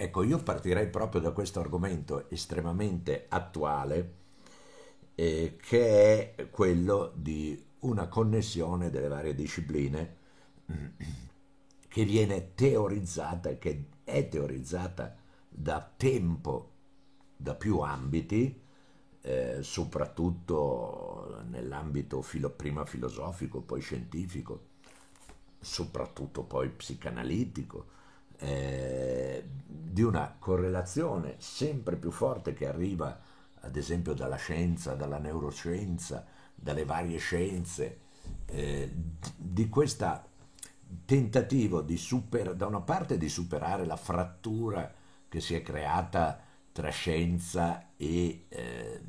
Ecco, io partirei proprio da questo argomento estremamente attuale, eh, che è quello di una connessione delle varie discipline che viene teorizzata che è teorizzata da tempo, da più ambiti, eh, soprattutto nell'ambito filo, prima filosofico, poi scientifico, soprattutto poi psicanalitico, eh, di una correlazione sempre più forte che arriva ad esempio dalla scienza, dalla neuroscienza, dalle varie scienze, eh, di questo tentativo di super, da una parte di superare la frattura che si è creata tra scienza e eh,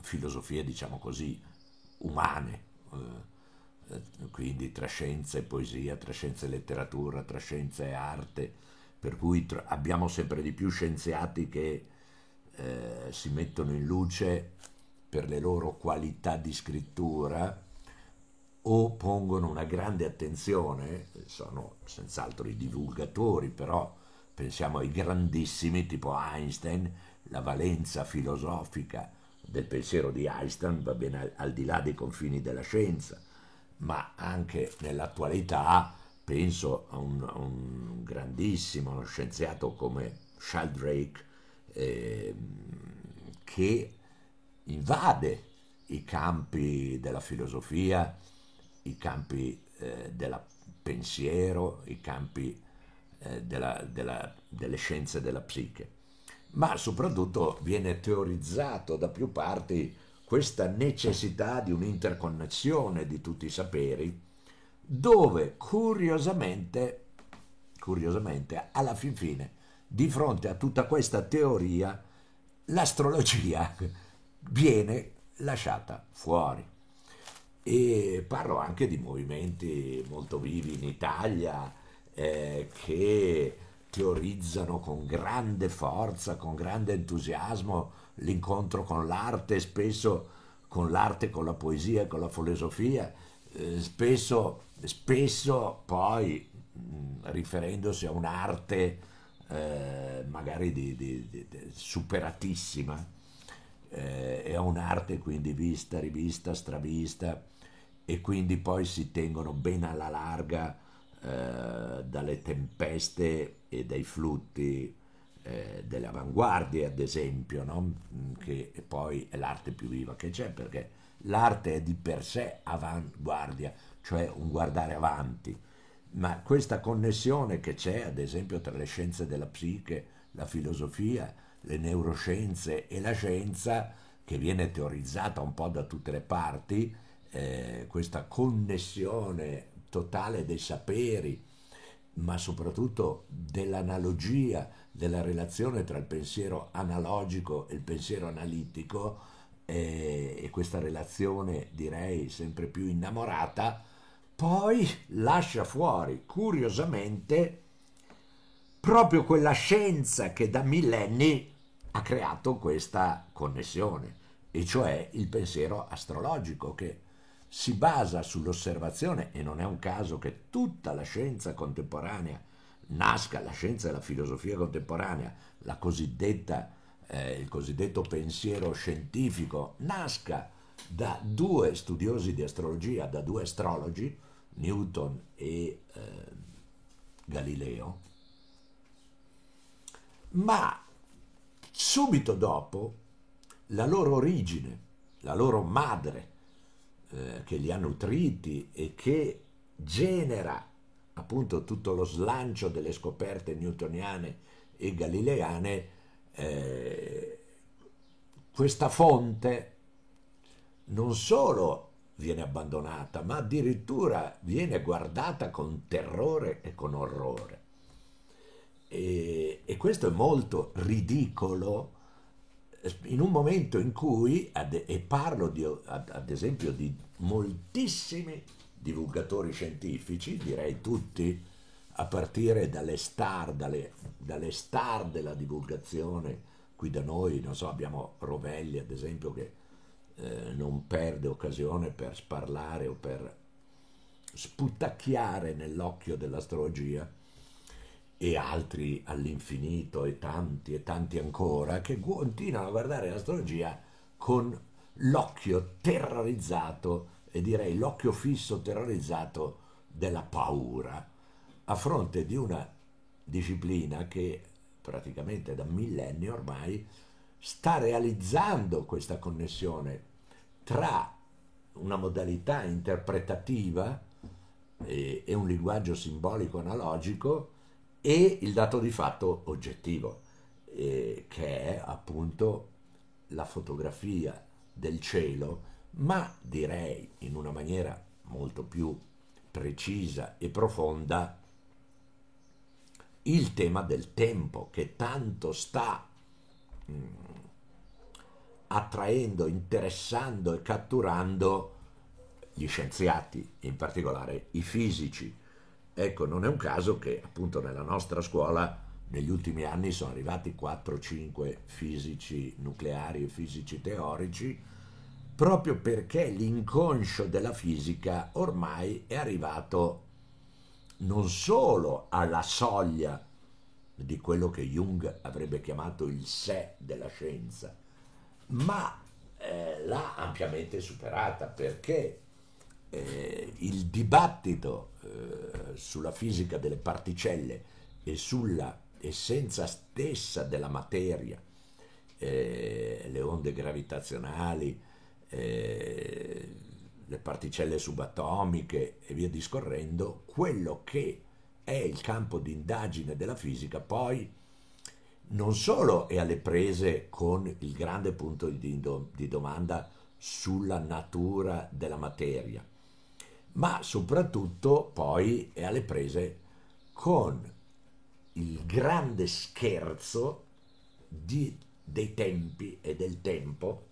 filosofie, diciamo così, umane, eh, quindi tra scienza e poesia, tra scienza e letteratura, tra scienza e arte, per cui tra, abbiamo sempre di più scienziati che eh, si mettono in luce per le loro qualità di scrittura o pongono una grande attenzione, sono senz'altro i divulgatori, però pensiamo ai grandissimi tipo Einstein, la valenza filosofica del pensiero di Einstein va bene al, al di là dei confini della scienza, ma anche nell'attualità penso a un, a un grandissimo scienziato come Sheldrake eh, che invade i campi della filosofia, i campi eh, del pensiero, i campi eh, della, della, delle scienze della psiche, ma soprattutto viene teorizzato da più parti questa necessità di un'interconnessione di tutti i saperi, dove curiosamente, curiosamente, alla fin fine, di fronte a tutta questa teoria, l'astrologia viene lasciata fuori. E parlo anche di movimenti molto vivi in Italia eh, che teorizzano con grande forza, con grande entusiasmo l'incontro con l'arte, spesso con l'arte, con la poesia, con la filosofia, eh, spesso, spesso poi mh, riferendosi a un'arte eh, magari di, di, di, superatissima eh, e a un'arte quindi vista, rivista, stravista e quindi poi si tengono ben alla larga eh, dalle tempeste e dai flutti eh, delle avanguardie, ad esempio, no? Mm, che poi è l'arte più viva che c'è, perché l'arte è di per sé avanguardia, cioè un guardare avanti, ma questa connessione che c'è, ad esempio, tra le scienze della psiche, la filosofia, le neuroscienze e la scienza, che viene teorizzata un po' da tutte le parti, eh, questa connessione totale dei saperi, ma soprattutto dell'analogia, della relazione tra il pensiero analogico e il pensiero analitico eh, e questa relazione direi sempre più innamorata, poi lascia fuori curiosamente proprio quella scienza che da millenni ha creato questa connessione, e cioè il pensiero astrologico che si basa sull'osservazione e non è un caso che tutta la scienza contemporanea nasca, la scienza e la filosofia contemporanea, eh, il cosiddetto pensiero scientifico, nasca da due studiosi di astrologia, da due astrologi, Newton e eh, Galileo, ma subito dopo la loro origine, la loro madre, eh, che li ha nutriti e che genera appunto tutto lo slancio delle scoperte newtoniane e galileane, eh, questa fonte non solo viene abbandonata, ma addirittura viene guardata con terrore e con orrore. E, e questo è molto ridicolo in un momento in cui, e parlo di, ad esempio di moltissimi divulgatori scientifici, direi tutti, a partire dalle star, dalle, dalle star della divulgazione, qui da noi, non so, abbiamo Rovelli ad esempio che eh, non perde occasione per sparlare o per sputtacchiare nell'occhio dell'astrologia, e altri all'infinito e tanti e tanti ancora che continuano a guardare l'astrologia con l'occhio terrorizzato e direi l'occhio fisso terrorizzato della paura. A fronte di una disciplina che praticamente da millenni ormai sta realizzando questa connessione tra una modalità interpretativa e, e un linguaggio simbolico analogico e il dato di fatto oggettivo, eh, che è appunto la fotografia del cielo, ma direi in una maniera molto più precisa e profonda il tema del tempo che tanto sta mh, mm, attraendo, interessando e catturando gli scienziati, in particolare i fisici. Ecco, non è un caso che appunto nella nostra scuola negli ultimi anni sono arrivati 4-5 fisici nucleari e fisici teorici, proprio perché l'inconscio della fisica ormai è arrivato non solo alla soglia di quello che Jung avrebbe chiamato il sé della scienza, ma eh, l'ha ampiamente superata perché eh, il dibattito eh, sulla fisica delle particelle e sulla essenza stessa della materia, eh, le onde gravitazionali, eh, le particelle subatomiche e via discorrendo, quello che è il campo di indagine della fisica poi non solo è alle prese con il grande punto di, do, di domanda sulla natura della materia, ma soprattutto poi è alle prese con il grande scherzo di, dei tempi e del tempo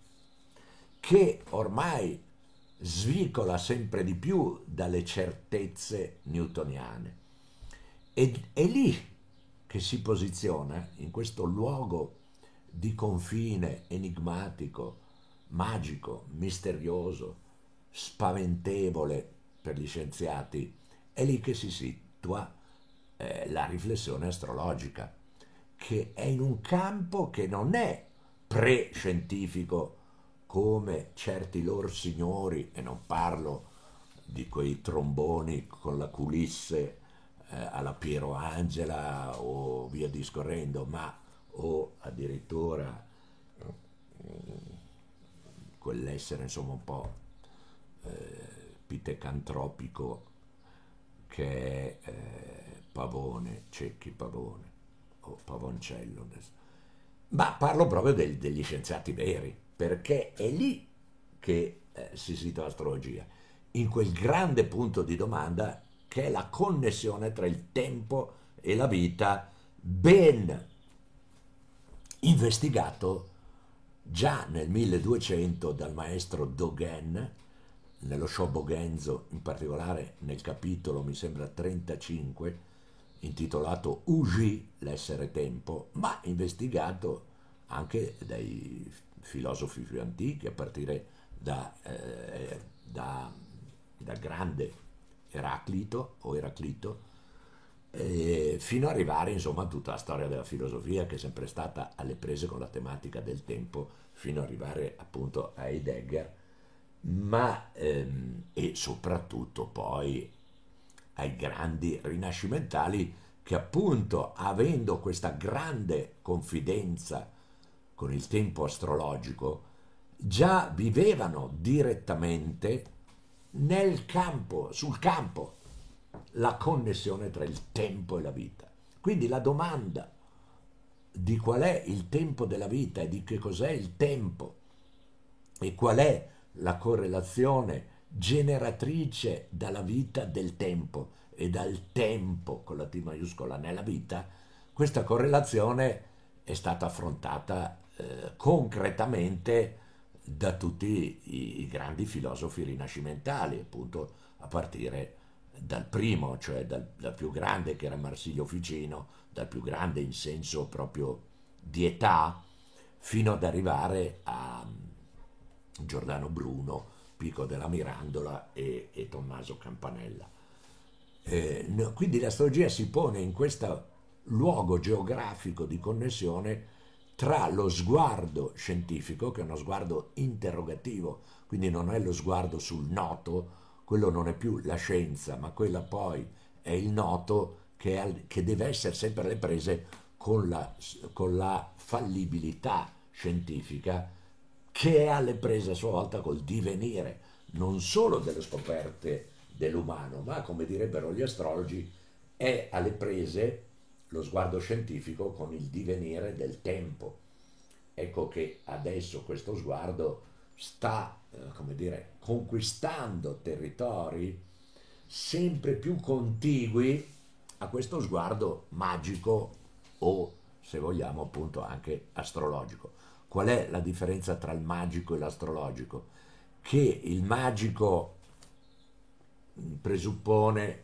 che ormai svicola sempre di più dalle certezze newtoniane. Ed è lì che si posiziona, in questo luogo di confine enigmatico, magico, misterioso, spaventevole per gli scienziati, è lì che si situa eh, la riflessione astrologica, che è in un campo che non è pre-scientifico come certi loro signori, e non parlo di quei tromboni con la culisse eh, alla Piero Angela o via discorrendo, ma o addirittura eh, quell'essere insomma un po' eh, pitecantropico che è eh, Pavone, Cecchi Pavone o Pavoncello. Ma parlo proprio del, degli scienziati veri, perché è lì che eh, si situa l'astrologia, in quel grande punto di domanda che è la connessione tra il tempo e la vita, ben investigato già nel 1200 dal maestro Dogen, nello Shobogenzo, in particolare nel capitolo, mi sembra 35, intitolato Uji, l'essere tempo, ma investigato anche dai filosofi più antichi, a partire da, eh, da, da grande Eraclito o Eraclito, eh, fino ad arrivare insomma a tutta la storia della filosofia che è sempre stata alle prese con la tematica del tempo, fino ad arrivare appunto a Heidegger, ma ehm, e soprattutto poi ai grandi rinascimentali che appunto avendo questa grande confidenza con il tempo astrologico, già vivevano direttamente nel campo, sul campo, la connessione tra il tempo e la vita. Quindi la domanda di qual è il tempo della vita e di che cos'è il tempo e qual è la correlazione generatrice dalla vita del tempo e dal tempo con la T maiuscola nella vita, questa correlazione è stata affrontata eh, concretamente da tutti i, i, grandi filosofi rinascimentali, appunto a partire dal primo, cioè dal, dal, più grande che era Marsilio Ficino, dal più grande in senso proprio di età, fino ad arrivare a Giordano Bruno, Pico della Mirandola e, e Tommaso Campanella. Eh, no, quindi l'astrologia si pone in questa luogo geografico di connessione tra lo sguardo scientifico, che è uno sguardo interrogativo, quindi non è lo sguardo sul noto, quello non è più la scienza, ma quella poi è il noto che, è, che deve essere sempre alle prese con la, con la fallibilità scientifica che è alle prese a sua volta col divenire non solo delle scoperte dell'umano, ma come direbbero gli astrologi, è alle prese lo sguardo scientifico con il divenire del tempo. Ecco che adesso questo sguardo sta, eh, come dire, conquistando territori sempre più contigui a questo sguardo magico o, se vogliamo, appunto anche astrologico. Qual è la differenza tra il magico e l'astrologico? Che il magico presuppone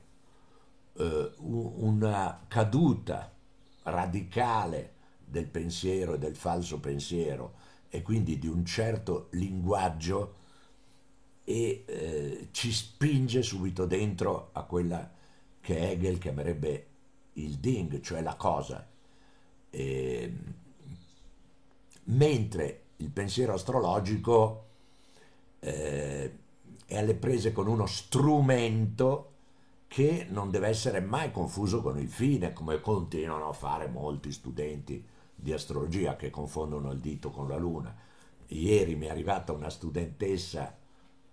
eh, una caduta radicale del pensiero e del falso pensiero e quindi di un certo linguaggio e eh, ci spinge subito dentro a quella che Hegel chiamerebbe il ding, cioè la cosa. E, mentre il pensiero astrologico eh, è alle prese con uno strumento che non deve essere mai confuso con il fine, come continuano a fare molti studenti di astrologia che confondono il dito con la luna. Ieri mi è arrivata una studentessa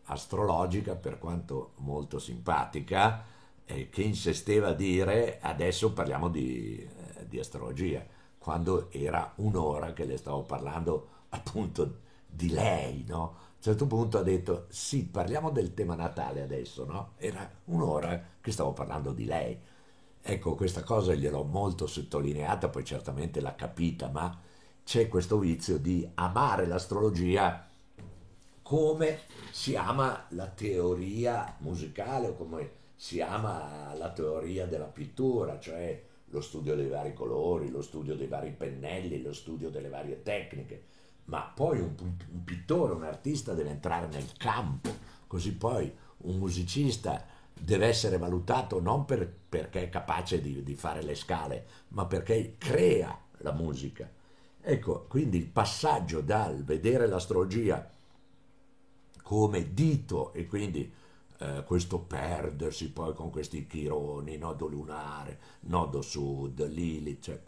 astrologica, per quanto molto simpatica, eh, che insisteva a dire adesso parliamo di, eh, di astrologia, quando era un'ora che le stavo parlando appunto di lei, no? A un certo punto ha detto sì, parliamo del tema natale adesso, no? Era un'ora che stavo parlando di lei. Ecco, questa cosa gliel'ho molto sottolineata, poi certamente l'ha capita, ma c'è questo vizio di amare l'astrologia come si ama la teoria musicale o come si ama la teoria della pittura, cioè lo studio dei vari colori, lo studio dei vari pennelli, lo studio delle varie tecniche, ma poi un, un pittore, un artista deve entrare nel campo, così poi un musicista deve essere valutato non per, perché è capace di, di fare le scale, ma perché crea la musica. Ecco, quindi il passaggio dal vedere l'astrologia come dito e quindi eh, questo perdersi poi con questi chironi, nodo lunare, nodo sud, Lilith, cioè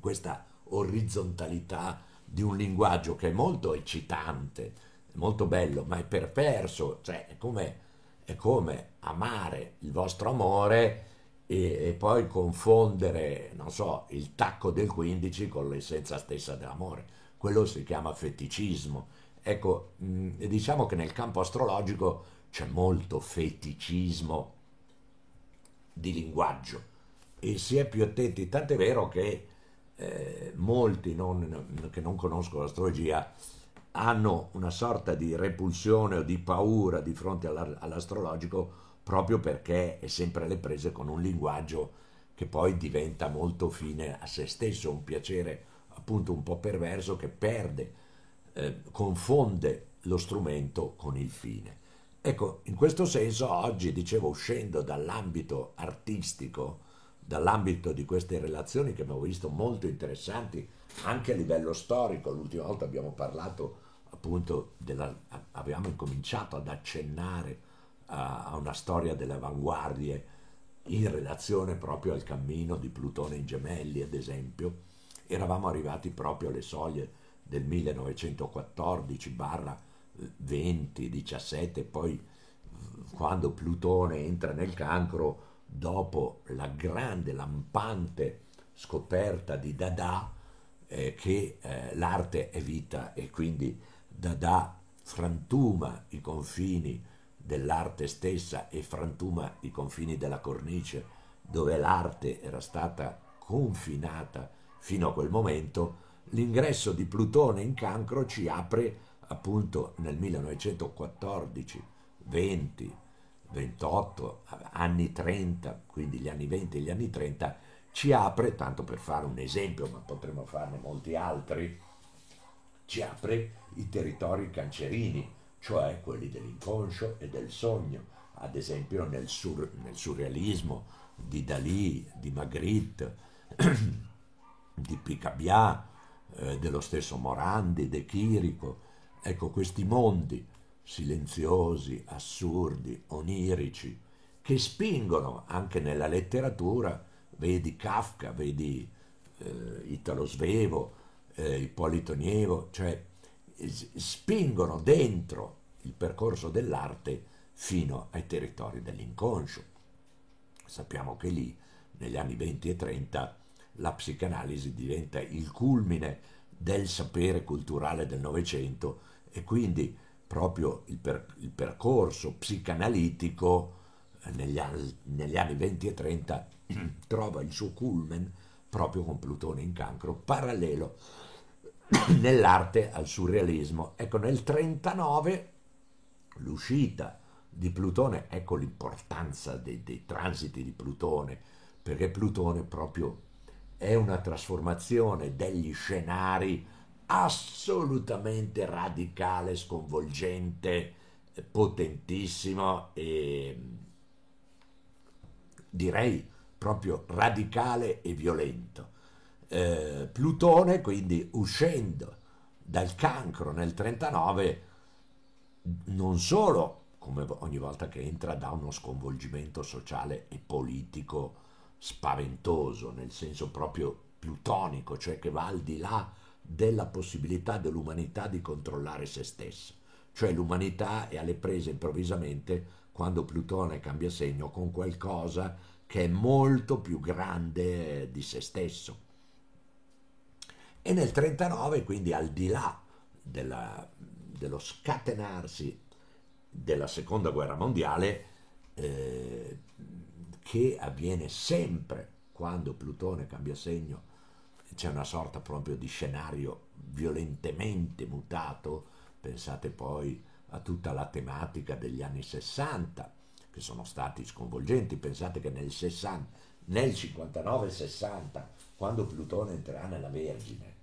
questa orizzontalità di un linguaggio che è molto eccitante, molto bello, ma è perverso, cioè è come, è come amare il vostro amore e, e, poi confondere, non so, il tacco del 15 con l'essenza stessa dell'amore. Quello si chiama feticismo. Ecco, mh, diciamo che nel campo astrologico c'è molto feticismo di linguaggio e si è più attenti, tant'è vero che eh, molti non, che non conoscono l'astrologia hanno una sorta di repulsione o di paura di fronte all'astrologico proprio perché è sempre alle prese con un linguaggio che poi diventa molto fine a se stesso, un piacere appunto un po' perverso che perde, eh, confonde lo strumento con il fine. Ecco, in questo senso oggi, dicevo, uscendo dall'ambito artistico, dall'ambito di queste relazioni che abbiamo visto molto interessanti anche a livello storico, l'ultima volta abbiamo parlato appunto della, abbiamo incominciato ad accennare a, a una storia delle avanguardie in relazione proprio al cammino di Plutone in gemelli, ad esempio, eravamo arrivati proprio alle soglie del 1914 barra 20, 17, poi quando Plutone entra nel cancro, dopo la grande, lampante scoperta di Dada, eh, che eh, l'arte è vita e quindi Dada frantuma i confini dell'arte stessa e frantuma i confini della cornice dove l'arte era stata confinata fino a quel momento, l'ingresso di Plutone in cancro ci apre appunto nel 1914, 20, 28, anni 30, quindi gli anni 20 e gli anni 30, ci apre, tanto per fare un esempio, ma potremmo farne molti altri, ci apre i territori cancerini, cioè quelli dell'inconscio e del sogno, ad esempio nel, sur, nel surrealismo di Dalì, di Magritte, di Picabia, eh, dello stesso Morandi, De Chirico. Ecco, questi mondi silenziosi, assurdi, onirici, che spingono anche nella letteratura, vedi Kafka, vedi eh, Italo Svevo, eh, Ippolito Nievo, cioè spingono dentro il percorso dell'arte fino ai territori dell'inconscio. Sappiamo che lì, negli anni 20 e 30, la psicanalisi diventa il culmine del sapere culturale del Novecento e quindi proprio il, per, il percorso psicanalitico eh, negli negli anni 20 e 30 trova il suo culmen proprio con Plutone in cancro, parallelo nell'arte al surrealismo. Ecco, nel 39 l'uscita di Plutone, ecco l'importanza dei, dei transiti di Plutone, perché Plutone proprio è una trasformazione degli scenari assolutamente radicale, sconvolgente, potentissimo e direi proprio radicale e violento. Eh, Plutone, quindi uscendo dal cancro nel 39, non solo, come ogni volta che entra, da uno sconvolgimento sociale e politico spaventoso, nel senso proprio plutonico, cioè che va al di là della possibilità dell'umanità di controllare se stessa. Cioè l'umanità è alle prese improvvisamente quando Plutone cambia segno con qualcosa che è molto più grande di se stesso. E nel 39, quindi al di là della, dello scatenarsi della seconda guerra mondiale, eh, che avviene sempre quando Plutone cambia segno c'è una sorta proprio di scenario violentemente mutato, pensate poi a tutta la tematica degli anni 60, che sono stati sconvolgenti, pensate che nel, 60, nel 59-60, quando Plutone entrerà nella Vergine,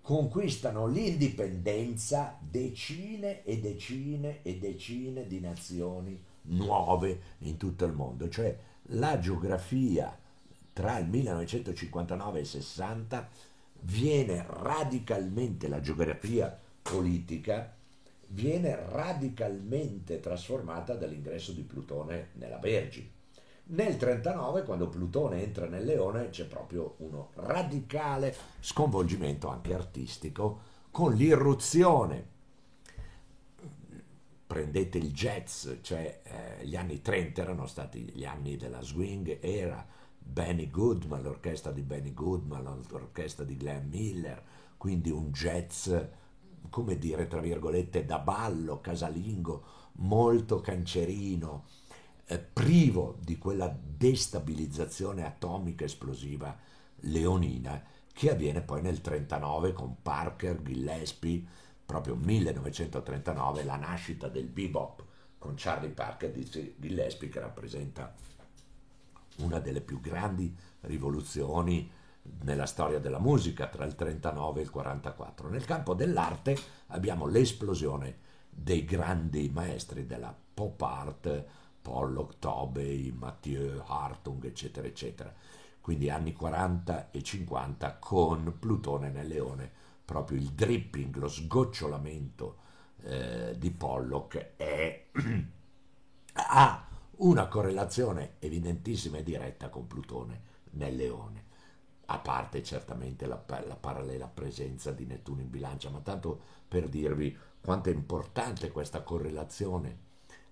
conquistano l'indipendenza decine e decine e decine di nazioni nuove in tutto il mondo, cioè la geografia tra il 1959 e il 60 viene radicalmente la geografia politica viene radicalmente trasformata dall'ingresso di Plutone nella Vergine. Nel 39, quando Plutone entra nel Leone, c'è proprio uno radicale sconvolgimento anche artistico con l'irruzione. Prendete il jazz, cioè eh, gli anni 30 erano stati gli anni della swing era, Benny Goodman, l'orchestra di Benny Goodman, l'orchestra di Glenn Miller, quindi un jazz, come dire, tra virgolette, da ballo, casalingo, molto cancerino, eh, privo di quella destabilizzazione atomica esplosiva leonina che avviene poi nel 1939 con Parker, Gillespie, proprio 1939, la nascita del bebop con Charlie Parker di Gillespie che rappresenta una delle più grandi rivoluzioni nella storia della musica tra il 39 e il 44. Nel campo dell'arte abbiamo l'esplosione dei grandi maestri della pop art, Pollock, Tobey, Mathieu, Hartung, eccetera, eccetera. Quindi anni 40 e 50 con Plutone nel Leone, proprio il dripping, lo sgocciolamento eh, di Pollock è, ha una correlazione evidentissima e diretta con Plutone nel Leone, a parte certamente la, la parallela presenza di Nettuno in bilancia, ma tanto per dirvi quanto è importante questa correlazione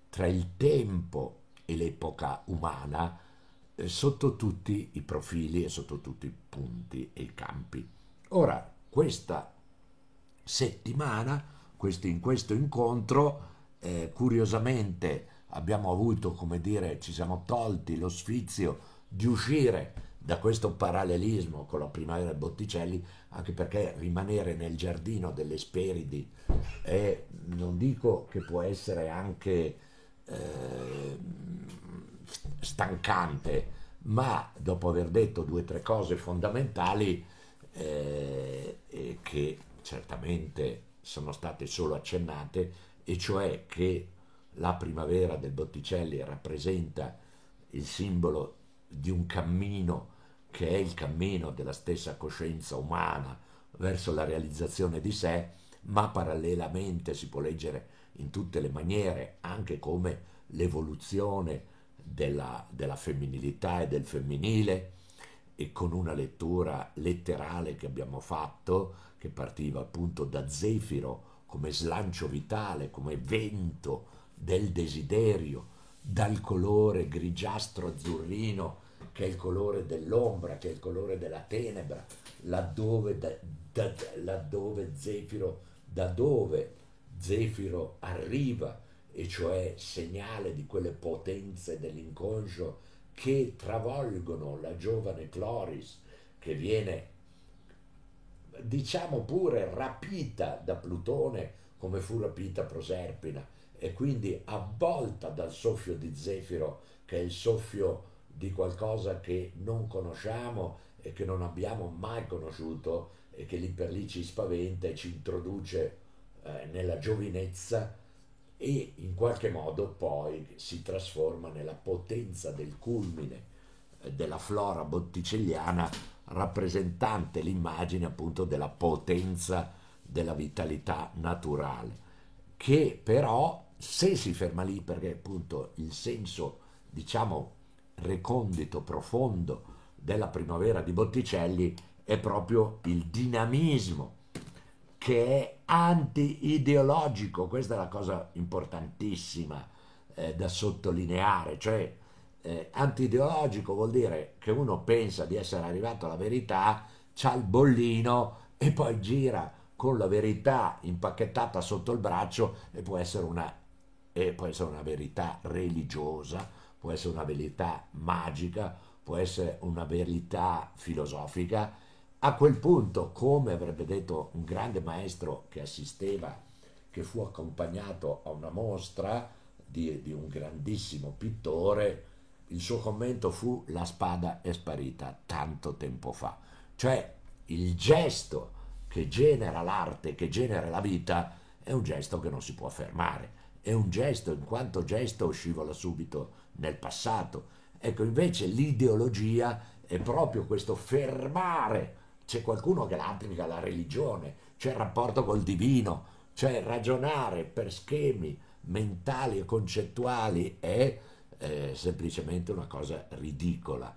tra il tempo e l'epoca umana eh, sotto tutti i profili e sotto tutti i punti e i campi. Ora, questa settimana, questo, in questo incontro, eh, curiosamente abbiamo avuto, come dire, ci siamo tolti lo sfizio di uscire da questo parallelismo con la primavera Botticelli, anche perché rimanere nel giardino delle Speridi è, non dico che può essere anche eh, stancante, ma dopo aver detto due o tre cose fondamentali eh, che certamente sono state solo accennate, e cioè che la primavera del Botticelli rappresenta il simbolo di un cammino che è il cammino della stessa coscienza umana verso la realizzazione di sé, ma parallelamente si può leggere in tutte le maniere, anche come l'evoluzione della, della femminilità e del femminile, e con una lettura letterale che abbiamo fatto, che partiva appunto da Zefiro come slancio vitale, come vento del desiderio, dal colore grigiastro azzurrino che è il colore dell'ombra, che è il colore della tenebra, laddove, da, da, laddove Zefiro, da dove Zefiro arriva, e cioè segnale di quelle potenze dell'inconscio che travolgono la giovane Cloris, che viene, diciamo pure, rapita da Plutone come fu rapita Proserpina, e quindi avvolta dal soffio di Zefiro, che è il soffio di qualcosa che non conosciamo e che non abbiamo mai conosciuto e che lì per lì ci spaventa e ci introduce eh, nella giovinezza e in qualche modo poi si trasforma nella potenza del culmine eh, della flora botticelliana rappresentante l'immagine appunto della potenza della vitalità naturale che però se si ferma lì perché appunto il senso diciamo recondito, profondo della primavera di Botticelli è proprio il dinamismo che è anti-ideologico, questa è la cosa importantissima eh, da sottolineare, cioè eh, anti-ideologico vuol dire che uno pensa di essere arrivato alla verità, c'ha il bollino e poi gira con la verità impacchettata sotto il braccio e può essere una, e può essere una verità religiosa, può essere una verità magica, può essere una verità filosofica. A quel punto, come avrebbe detto un grande maestro che assisteva, che fu accompagnato a una mostra di, di un grandissimo pittore, il suo commento fu la spada è sparita tanto tempo fa. Cioè il gesto che genera l'arte, che genera la vita, è un gesto che non si può fermare è un gesto, in quanto gesto scivola subito nel passato. Ecco, invece l'ideologia è proprio questo fermare. C'è qualcuno che applica la religione, c'è il rapporto col divino, cioè ragionare per schemi mentali e concettuali è eh, semplicemente una cosa ridicola.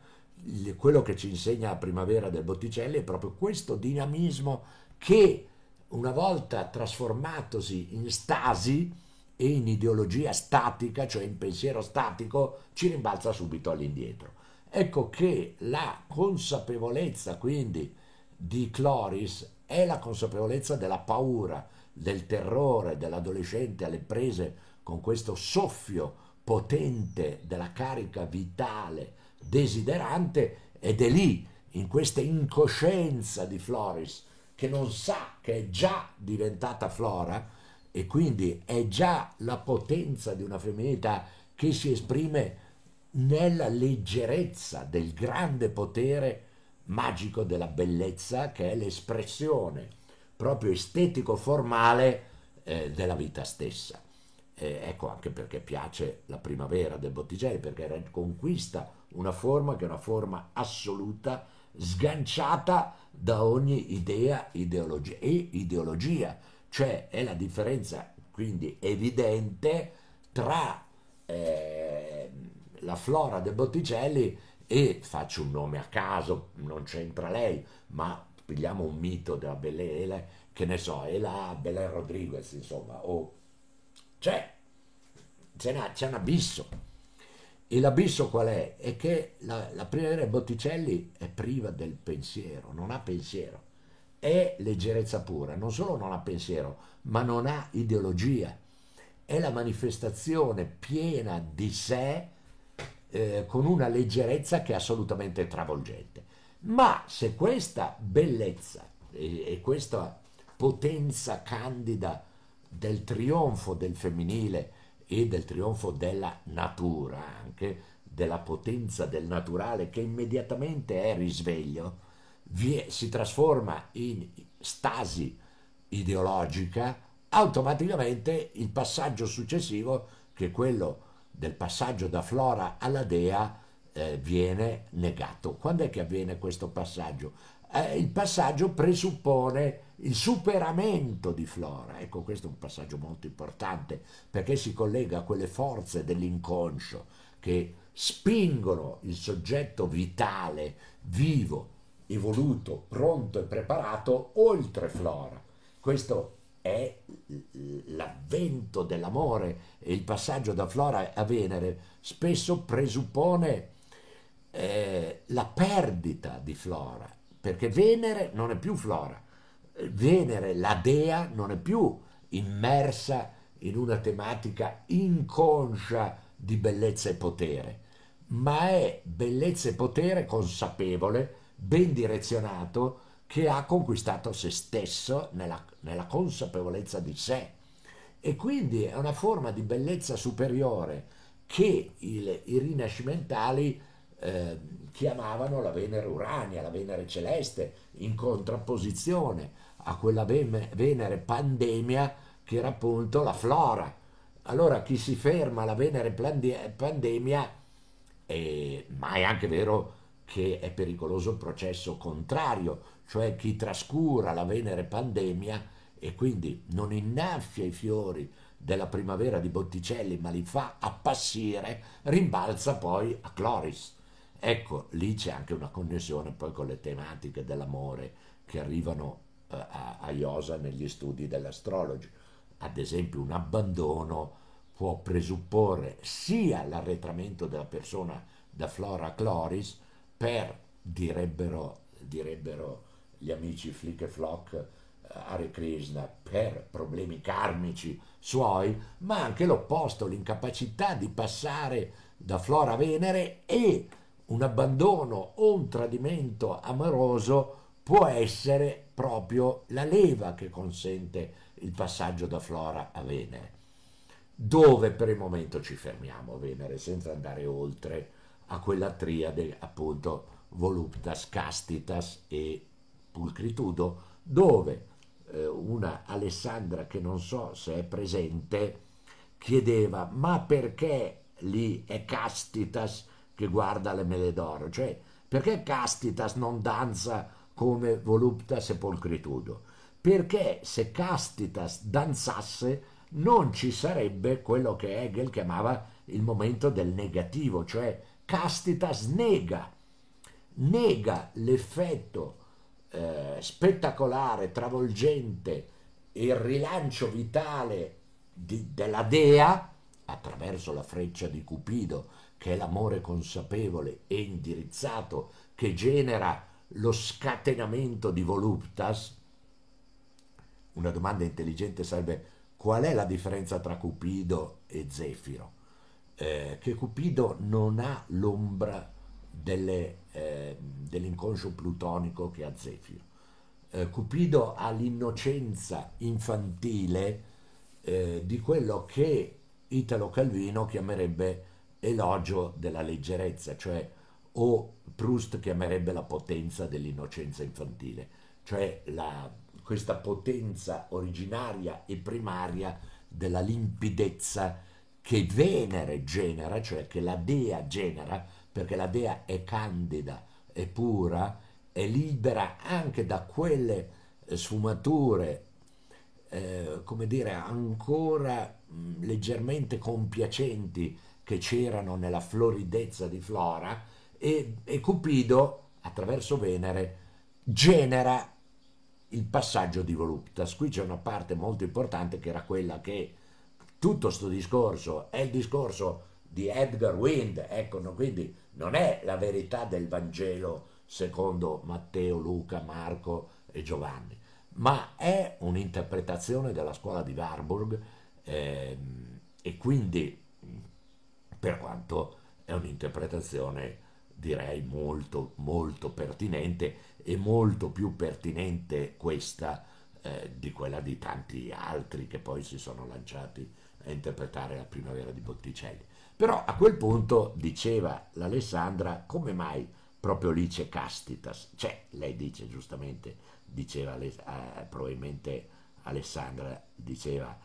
Quello che ci insegna la primavera del Botticelli è proprio questo dinamismo che una volta trasformatosi in stasi, e in ideologia statica, cioè in pensiero statico, ci rimbalza subito all'indietro. Ecco che la consapevolezza quindi di Cloris è la consapevolezza della paura, del terrore dell'adolescente alle prese con questo soffio potente della carica vitale desiderante ed è lì, in questa incoscienza di Floris, che non sa che è già diventata Flora, e quindi è già la potenza di una femminilità che si esprime nella leggerezza del grande potere magico della bellezza che è l'espressione proprio estetico-formale eh, della vita stessa. Eh, ecco anche perché piace la primavera del Botticelli, perché conquista una forma che è una forma assoluta, sganciata da ogni idea ideologia, e ideologia cioè è la differenza quindi evidente tra eh, la flora del Botticelli e faccio un nome a caso, non c'entra lei, ma pigliamo un mito della Belle, che ne so, è la Belle Rodriguez, insomma, o cioè c'è, una, c'è un abisso. E l'abisso qual è? È che la, la primavera Botticelli è priva del pensiero, non ha pensiero è leggerezza pura, non solo non ha pensiero, ma non ha ideologia, è la manifestazione piena di sé eh, con una leggerezza che è assolutamente travolgente. Ma se questa bellezza e, e questa potenza candida del trionfo del femminile e del trionfo della natura, anche della potenza del naturale che immediatamente è risveglio, si trasforma in stasi ideologica, automaticamente il passaggio successivo, che è quello del passaggio da Flora alla Dea, eh, viene negato. Quando è che avviene questo passaggio? Eh, il passaggio presuppone il superamento di Flora. Ecco, questo è un passaggio molto importante perché si collega a quelle forze dell'inconscio che spingono il soggetto vitale, vivo, evoluto, pronto e preparato oltre Flora. Questo è l'avvento dell'amore. E il passaggio da Flora a Venere spesso presuppone eh, la perdita di Flora, perché Venere non è più Flora, Venere, la dea, non è più immersa in una tematica inconscia di bellezza e potere, ma è bellezza e potere consapevole, ben direzionato, che ha conquistato se stesso nella, nella consapevolezza di sé. E quindi è una forma di bellezza superiore che il, i rinascimentali eh, chiamavano la Venere Urania, la Venere Celeste, in contrapposizione a quella Venere pandemia che era appunto la Flora. Allora chi si ferma alla Venere pandemia, eh, ma è anche vero che è pericoloso il processo contrario, cioè chi trascura la Venere pandemia e quindi non innaffia i fiori della primavera di Botticelli ma li fa appassire, rimbalza poi a Cloris. Ecco, lì c'è anche una connessione poi con le tematiche dell'amore che arrivano eh, a, a Iosa negli studi dell'astrologi. Ad esempio un abbandono può presupporre sia l'arretramento della persona da Flora a Cloris per, direbbero, direbbero gli amici Flick e Flock, eh, Hare Krishna, per problemi karmici suoi, ma anche l'opposto, l'incapacità di passare da Flora a Venere e un abbandono o un tradimento amoroso può essere proprio la leva che consente il passaggio da Flora a Venere. Dove per il momento ci fermiamo, Venere, senza andare oltre a quella triade appunto voluptas, castitas e pulcritudo, dove eh, una Alessandra che non so se è presente chiedeva ma perché lì è castitas che guarda le mele d'oro, cioè perché Castitas non danza come voluptas e polcritudo? Perché se Castitas danzasse non ci sarebbe quello che Hegel chiamava il momento del negativo, cioè Castitas nega, nega l'effetto eh, spettacolare, travolgente, il rilancio vitale di, della dea attraverso la freccia di Cupido che è l'amore consapevole e indirizzato che genera lo scatenamento di voluptas, una domanda intelligente sarebbe qual è la differenza tra Cupido e Zefiro? Eh, che Cupido non ha l'ombra delle, eh, dell'inconscio plutonico che ha Zefiro. Eh, Cupido ha l'innocenza infantile eh, di quello che Italo Calvino chiamerebbe elogio della leggerezza, cioè o Proust chiamerebbe la potenza dell'innocenza infantile, cioè la, questa potenza originaria e primaria della limpidezza che Venere genera, cioè che la dea genera, perché la dea è candida, è pura, è libera anche da quelle eh, sfumature, eh, come dire, ancora mh, leggermente compiacenti che c'erano nella floridezza di Flora e, e Cupido, attraverso Venere, genera il passaggio di voluptas. Qui c'è una parte molto importante che era quella che tutto questo discorso è il discorso di Edgar Wind, ecco, no, quindi non è la verità del Vangelo secondo Matteo, Luca, Marco e Giovanni, ma è un'interpretazione della scuola di Warburg eh, e quindi per quanto è un'interpretazione direi molto molto pertinente e molto più pertinente questa eh, di quella di tanti altri che poi si sono lanciati a interpretare la primavera di Botticelli. Però a quel punto diceva l'Alessandra come mai proprio lì c'è Castitas, cioè lei dice giustamente, diceva eh, probabilmente Alessandra diceva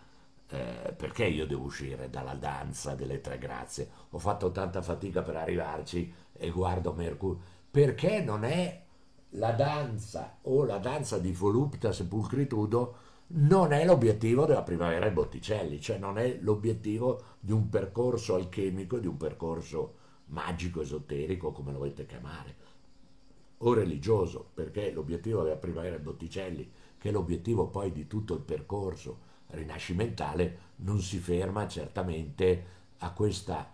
eh, perché io devo uscire dalla danza delle tre grazie? Ho fatto tanta fatica per arrivarci e guardo Mercurio. Perché non è la danza o la danza di voluptas pulcritudo non è l'obiettivo della primavera ai Botticelli, cioè non è l'obiettivo di un percorso alchemico, di un percorso magico, esoterico, come lo volete chiamare, o religioso, perché l'obiettivo della primavera ai Botticelli, che è l'obiettivo poi di tutto il percorso rinascimentale, non si ferma certamente a, questa,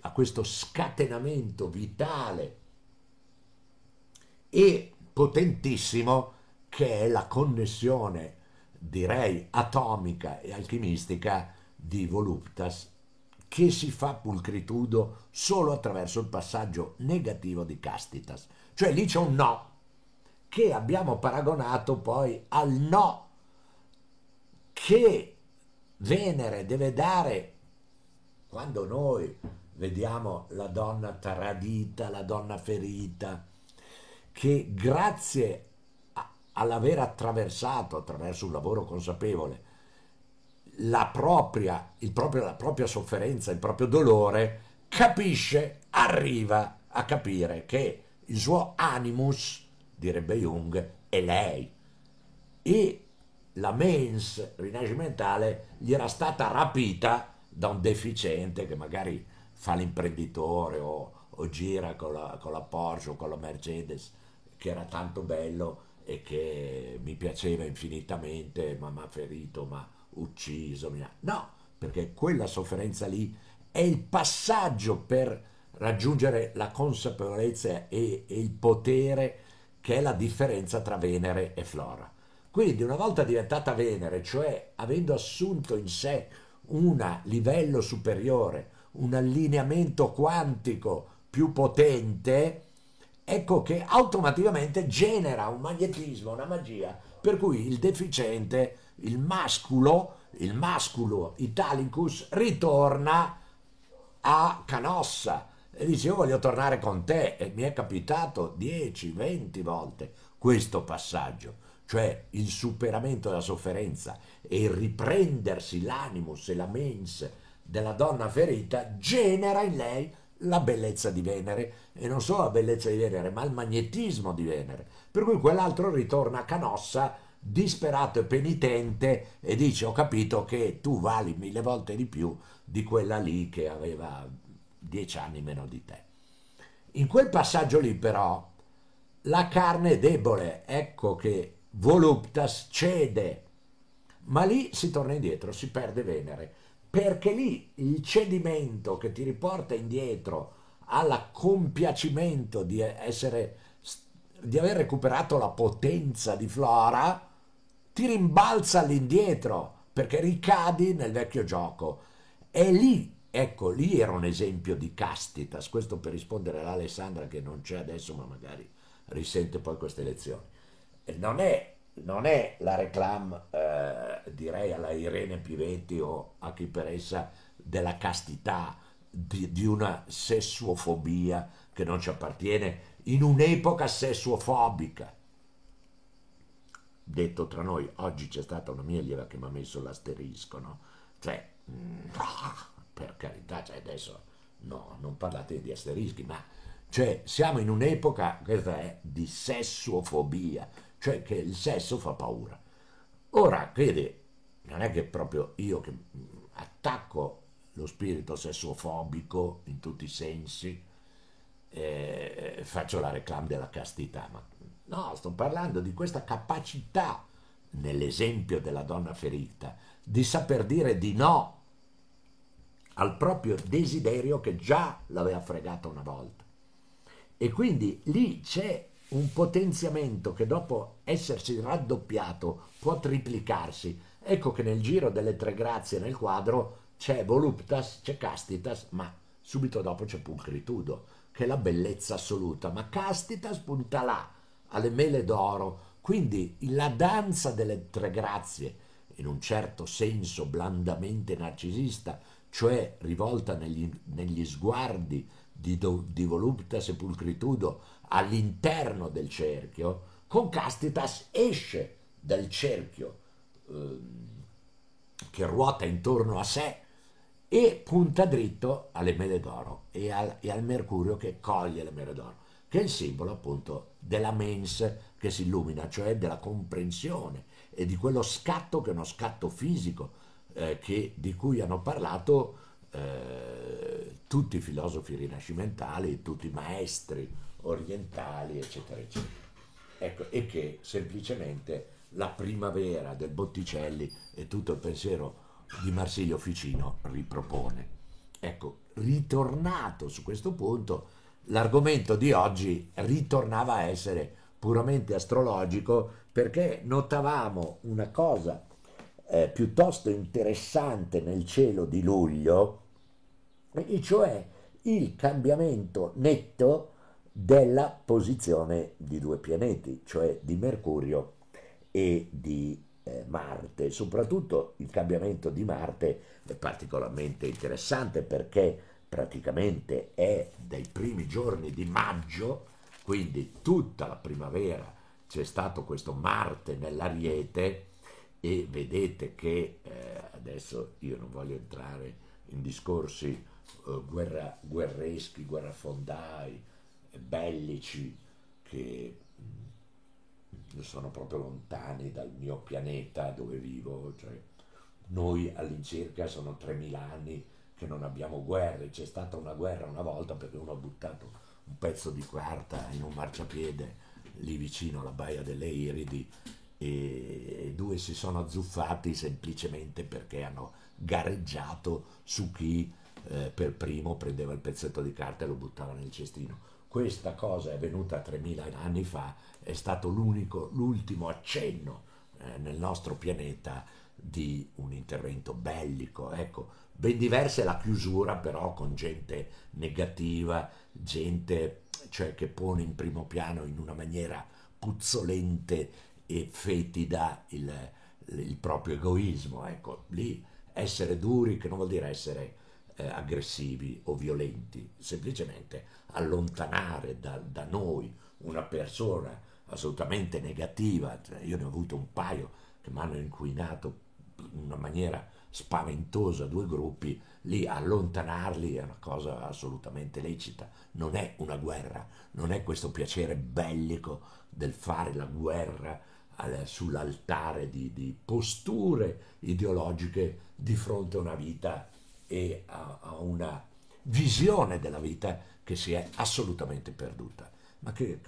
a questo scatenamento vitale e potentissimo che è la connessione direi atomica e alchimistica di Voluptas che si fa pulcritudo solo attraverso il passaggio negativo di Castitas. Cioè lì c'è un no che abbiamo paragonato poi al no che Venere deve dare quando noi vediamo la donna tradita, la donna ferita, che grazie all'aver attraversato attraverso un lavoro consapevole la propria, proprio, la propria sofferenza, il proprio dolore, capisce, arriva a capire che il suo animus, direbbe Jung, è lei. E la mens rinascimentale gli era stata rapita da un deficiente che magari fa l'imprenditore o, o gira con la, con la Porsche o con la Mercedes, che era tanto bello e che mi piaceva infinitamente, ma mi ha ferito, ma ucciso. Mi. No, perché quella sofferenza lì è il passaggio per raggiungere la consapevolezza e, e il potere che è la differenza tra Venere e Flora. Quindi una volta diventata Venere, cioè avendo assunto in sé un livello superiore, un allineamento quantico più potente, ecco che automaticamente genera un magnetismo, una magia, per cui il deficiente, il masculo, il masculo italicus ritorna a Canossa e dice io voglio tornare con te. E mi è capitato 10, 20 volte questo passaggio, cioè il superamento della sofferenza e il riprendersi l'animus e la mens della donna ferita genera in lei la bellezza di Venere e non solo la bellezza di Venere, ma il magnetismo di Venere. Per cui quell'altro ritorna a Canossa disperato e penitente e dice ho capito che tu vali mille volte di più di quella lì che aveva dieci anni meno di te. In quel passaggio lì però la carne è debole, ecco che Voluptas cede, ma lì si torna indietro, si perde Venere perché lì il cedimento che ti riporta indietro al compiacimento di, essere, di aver recuperato la potenza di Flora ti rimbalza all'indietro perché ricadi nel vecchio gioco. E lì, ecco, lì era un esempio di castitas, questo per rispondere ad Alessandra che non c'è adesso ma magari risente poi queste lezioni. Non è non è la reclam, eh, direi alla Irene Pivetti o a chi per essa, della castità, di, di, una sessuofobia che non ci appartiene in un'epoca sessuofobica. Detto tra noi, oggi c'è stata una mia allieva che mi ha messo l'asterisco, no? Cioè, mm, per carità, cioè adesso no, non parlate di asterischi, ma cioè siamo in un'epoca, questa è, di sessuofobia cioè che il sesso fa paura. Ora, vede, non è che proprio io che attacco lo spirito sessuofobico in tutti i sensi, eh, faccio la reclama della castità, ma no, sto parlando di questa capacità, nell'esempio della donna ferita, di saper dire di no al proprio desiderio che già l'aveva fregato una volta. E quindi lì c'è un potenziamento che dopo essersi raddoppiato può triplicarsi. Ecco che nel giro delle tre grazie nel quadro c'è voluptas, c'è castitas, ma subito dopo c'è pulcritudo, che è la bellezza assoluta. Ma castitas punta là, alle mele d'oro. Quindi la danza delle tre grazie, in un certo senso blandamente narcisista, cioè rivolta negli, negli sguardi di, do, di voluptas e pulcritudo all'interno del cerchio, con Castitas esce dal cerchio eh, che ruota intorno a sé e punta dritto alle mele d'oro e al, e al mercurio che coglie le mele d'oro, che è il simbolo appunto della mens che si illumina, cioè della comprensione e di quello scatto che è uno scatto fisico eh, che, di cui hanno parlato eh, tutti i filosofi rinascimentali, tutti i maestri orientali, eccetera, eccetera. Ecco, e che semplicemente la primavera del Botticelli e tutto il pensiero di Marsilio Ficino ripropone. Ecco, ritornato su questo punto, l'argomento di oggi ritornava a essere puramente astrologico perché notavamo una cosa eh, piuttosto interessante nel cielo di luglio, e cioè il cambiamento netto della posizione di due pianeti, cioè di Mercurio e di eh, Marte. Soprattutto il cambiamento di Marte è particolarmente interessante perché praticamente è dai primi giorni di maggio, quindi tutta la primavera c'è stato questo Marte nell'Ariete e vedete che eh, adesso io non voglio entrare in discorsi eh, guerra, guerreschi, guerrafondai, bellici che mm, sono proprio lontani dal mio pianeta dove vivo, cioè, noi all'incirca sono 3000 anni che non abbiamo guerre, c'è stata una guerra una volta perché uno ha buttato un pezzo di quarta in un marciapiede lì vicino alla baia delle Iridi e due si sono azzuffati semplicemente perché hanno gareggiato su chi eh, per primo prendeva il pezzetto di carta e lo buttava nel cestino. Questa cosa è venuta 3000 anni fa, è stato l'ultimo accenno eh, nel nostro pianeta di un intervento bellico. Ecco, ben diversa è la chiusura però con gente negativa, gente cioè, che pone in primo piano in una maniera puzzolente e fetida il, il proprio egoismo. Ecco, lì essere duri, che non vuol dire essere eh, aggressivi o violenti, semplicemente allontanare da, da noi una persona assolutamente negativa. Cioè, io ne ho avuto un paio che mi hanno inquinato in una maniera spaventosa due gruppi, lì allontanarli è una cosa assolutamente lecita, non è una guerra, non è questo piacere bellico del fare la guerra sull'altare di, di, posture ideologiche di fronte a una vita e a, a, una visione della vita che si è assolutamente perduta. Ma che,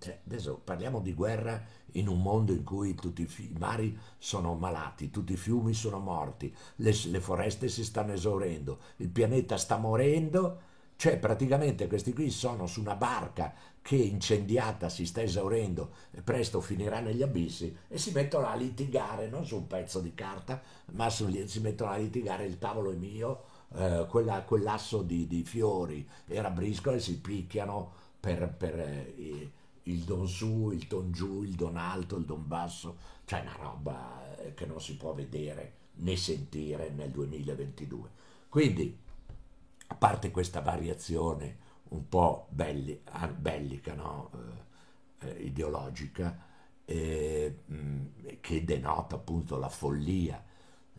cioè, adesso parliamo di guerra in un mondo in cui tutti i mari sono malati, tutti i fiumi sono morti, le, le foreste si stanno esaurendo, il pianeta sta morendo, cioè praticamente questi qui sono su una barca che incendiata si sta esaurendo e presto finirà negli abissi e si mettono a litigare, non su un pezzo di carta, ma su, si mettono a litigare il tavolo è mio, eh, quella, quell'asso di, di, fiori era briscola e si picchiano per, per eh, il don su, il ton giù, il don alto, il don basso, cioè una roba eh, che non si può vedere né sentire nel 2022. Quindi, a parte questa variazione un po' belli, bellica, no? eh, eh, ideologica, eh, che denota appunto la follia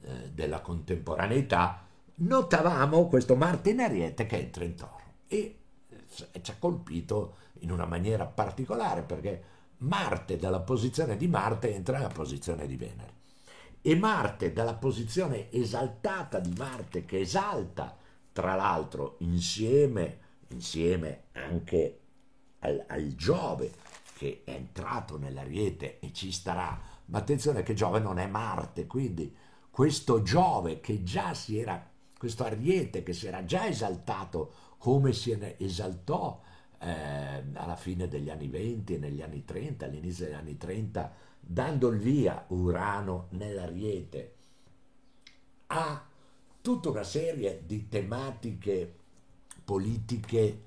eh, della contemporaneità, notavamo questo Marte in Ariete che entra in Toro e eh, ci ha colpito in una maniera particolare perché Marte dalla posizione di Marte entra nella posizione di Venere e Marte dalla posizione esaltata di Marte che esalta tra l'altro insieme insieme anche al, al Giove che è entrato nell'Ariete e ci starà, ma attenzione che Giove non è Marte, quindi questo Giove che già si era, questo Ariete che si era già esaltato come si esaltò eh, alla fine degli anni 20 e negli anni 30, all'inizio degli anni 30, dando il via Urano nell'Ariete a tutta una serie di tematiche politiche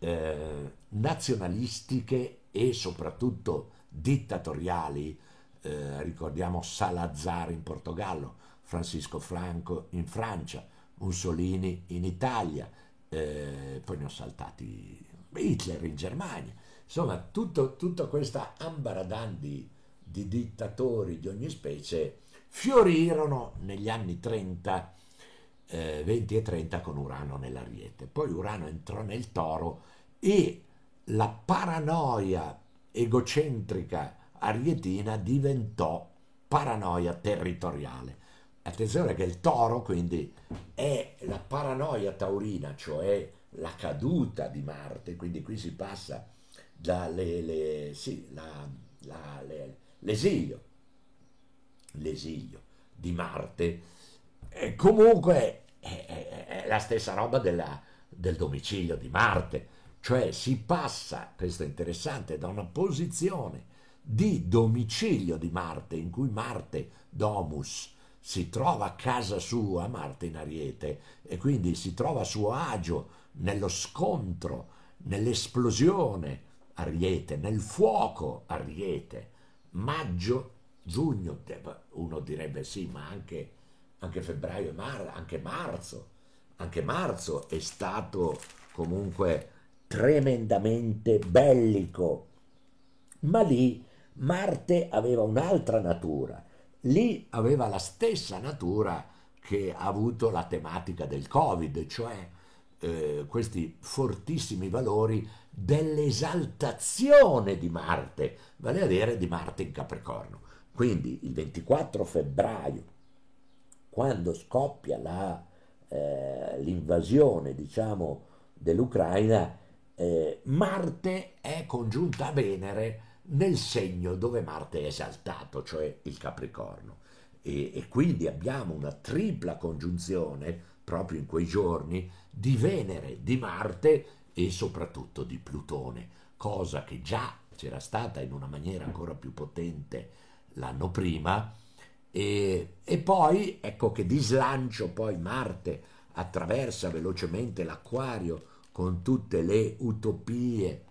eh, nazionalistiche e soprattutto dittatoriali, eh, ricordiamo Salazar in Portogallo, Francisco Franco in Francia, Mussolini in Italia, eh, poi ne ho saltati Hitler in Germania, insomma tutto, tutta questa ambaradan di, di dittatori di ogni specie fiorirono negli anni 30, eh, 20 e 30 con Urano nell'Ariete. Poi Urano entrò nel Toro e la paranoia egocentrica arietina diventò paranoia territoriale. Attenzione che il toro quindi è la paranoia taurina, cioè la caduta di Marte, quindi qui si passa dalle, sì, l'esilio di Marte, e comunque è, la stessa roba della, del domicilio di Marte, cioè si passa, questo è interessante, da una posizione di domicilio di Marte, in cui Marte, Domus, si trova a casa sua, Marte in Ariete, e quindi si trova a suo agio nello scontro, nell'esplosione Ariete, nel fuoco Ariete, maggio, giugno, uno direbbe sì, ma anche, anche febbraio e mar- anche marzo, anche marzo è stato comunque tremendamente bellico, ma lì Marte aveva un'altra natura, lì aveva la stessa natura che ha avuto la tematica del Covid, cioè eh, questi fortissimi valori dell'esaltazione di Marte, vale a dire di Marte in Capricorno. Quindi il 24 febbraio, quando scoppia la, eh, l'invasione, diciamo, dell'Ucraina, eh, Marte è congiunta a Venere nel segno dove Marte è esaltato, cioè il Capricorno. E, e quindi abbiamo una tripla congiunzione proprio in quei giorni di Venere, di Marte e soprattutto di Plutone, cosa che già c'era stata in una maniera ancora più potente l'anno prima. E, e poi ecco che di slancio poi Marte attraversa velocemente l'Aquario con tutte le utopie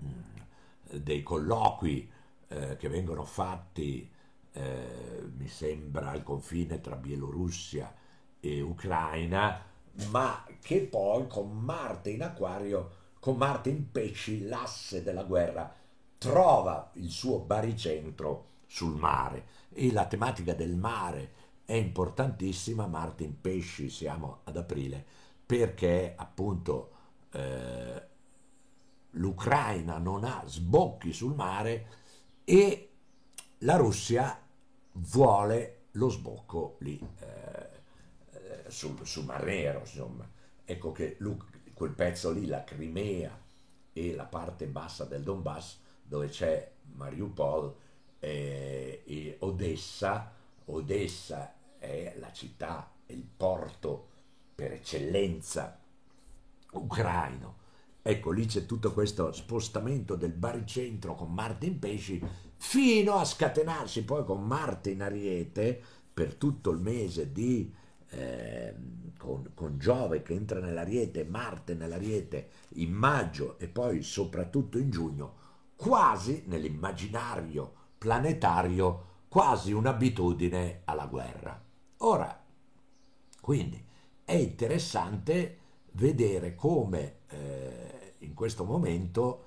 mm, dei colloqui eh, che vengono fatti, eh, mi sembra, al confine tra Bielorussia e Ucraina, ma che poi con Marte in acquario, con Marte in pesci, l'asse della guerra trova il suo baricentro sul mare e la tematica del mare è importantissima, Marte in pesci, siamo ad aprile, perché appunto eh, l'Ucraina non ha sbocchi sul mare e la Russia vuole lo sbocco lì. Eh, sul, sul Mar Nero, insomma. Ecco che quel pezzo lì, la Crimea e la parte bassa del Donbass, dove c'è Mariupol eh, Odessa, Odessa è la città, il porto per eccellenza ucraino. Ecco, lì c'è tutto questo spostamento del baricentro con Marte in pesci fino a scatenarsi poi con Marte in ariete per tutto il mese di eh, con, con, Giove che entra nell'Ariete, Marte nell'Ariete in maggio e poi soprattutto in giugno, quasi nell'immaginario planetario, quasi un'abitudine alla guerra. Ora, quindi è interessante vedere come eh, in questo momento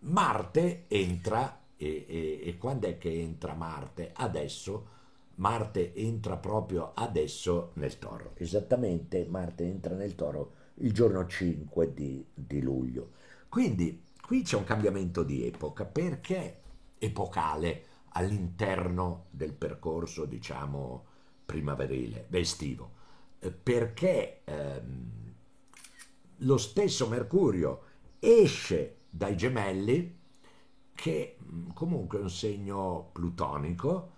Marte entra e, e, e quando è che entra Marte? Adesso Marte entra proprio adesso nel toro. Esattamente Marte entra nel toro il giorno 5 di, di luglio. Quindi qui c'è un cambiamento di epoca perché epocale all'interno del percorso, diciamo, primaverile, estivo. Eh, perché ehm, lo stesso Mercurio esce dai gemelli, che mm, comunque è un segno plutonico,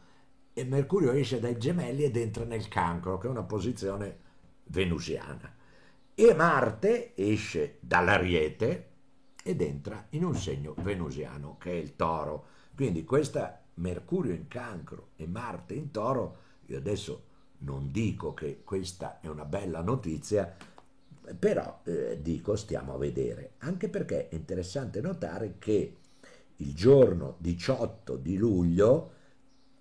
e Mercurio esce dai gemelli ed entra nel cancro, che è una posizione venusiana. E Marte esce dall'Ariete ed entra in un segno venusiano, che è il toro. Quindi questa Mercurio in cancro e Marte in toro, io adesso non dico che questa è una bella notizia, però eh, dico stiamo a vedere, anche perché è interessante notare che il giorno 18 di luglio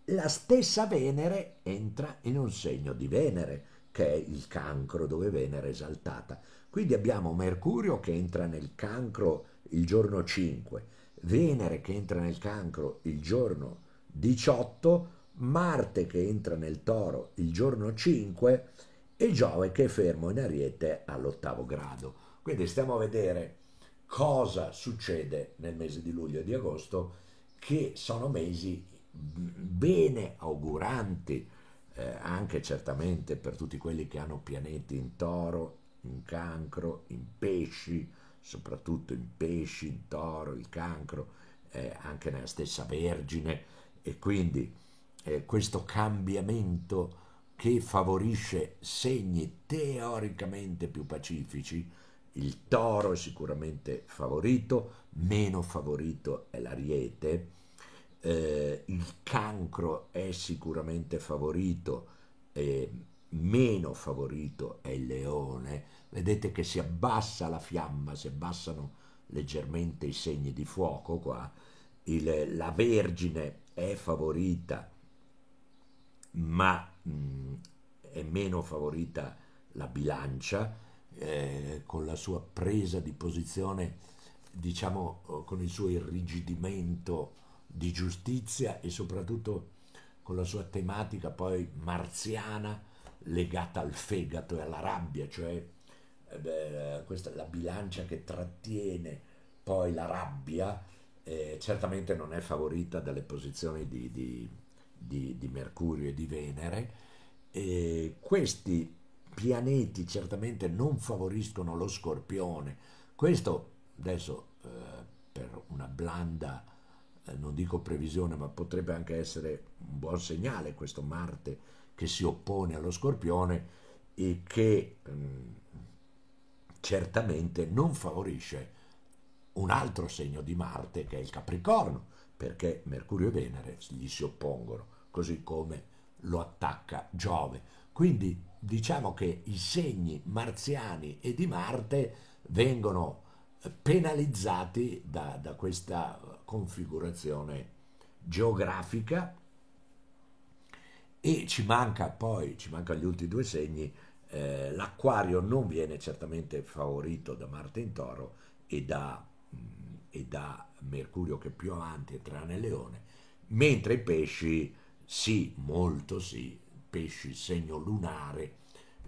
la stessa Venere entra in un segno di Venere, che è il cancro, dove Venere è esaltata. Quindi abbiamo Mercurio che entra nel cancro il giorno 5, Venere che entra nel cancro il giorno 18, Marte che entra nel toro il giorno 5 e Giove che è fermo in Ariete all'ottavo grado. Quindi stiamo a vedere cosa succede nel mese di luglio e di agosto, che sono mesi bene auguranti, eh, anche certamente per tutti quelli che hanno pianeti in toro, in cancro, in pesci, soprattutto in pesci, in toro, il cancro, eh, anche nella stessa Vergine, e quindi eh, questo cambiamento che favorisce segni teoricamente più pacifici, il toro è sicuramente favorito, meno favorito è l'ariete, eh, il cancro è sicuramente favorito, meno favorito è il leone. Vedete che si abbassa la fiamma, si abbassano leggermente i segni di fuoco qua. Il, la Vergine è favorita, ma mh, mm, è meno favorita la bilancia eh, con la sua presa di posizione, diciamo, eh, con il suo irrigidimento di giustizia e soprattutto con la sua tematica poi marziana legata al fegato e alla rabbia, cioè eh, questa la bilancia che trattiene poi la rabbia, eh, certamente non è favorita dalle posizioni di, di, di, di Mercurio e di Venere. E questi pianeti certamente non favoriscono lo scorpione. Questo adesso eh, per una blanda, eh, non dico previsione, ma potrebbe anche essere un buon segnale questo Marte che si oppone allo scorpione e che mh, mm, certamente non favorisce un altro segno di Marte che è il Capricorno, perché Mercurio e Venere gli si oppongono, così come lo attacca Giove. Quindi diciamo che i segni marziani e di Marte vengono penalizzati da, da questa configurazione geografica e ci manca poi, ci mancano gli ultimi due segni, eh, l'acquario non viene certamente favorito da Marte in toro e da, mh, mm, e da Mercurio che più avanti entrerà nel leone, mentre i pesci sì, molto sì, pesci segno lunare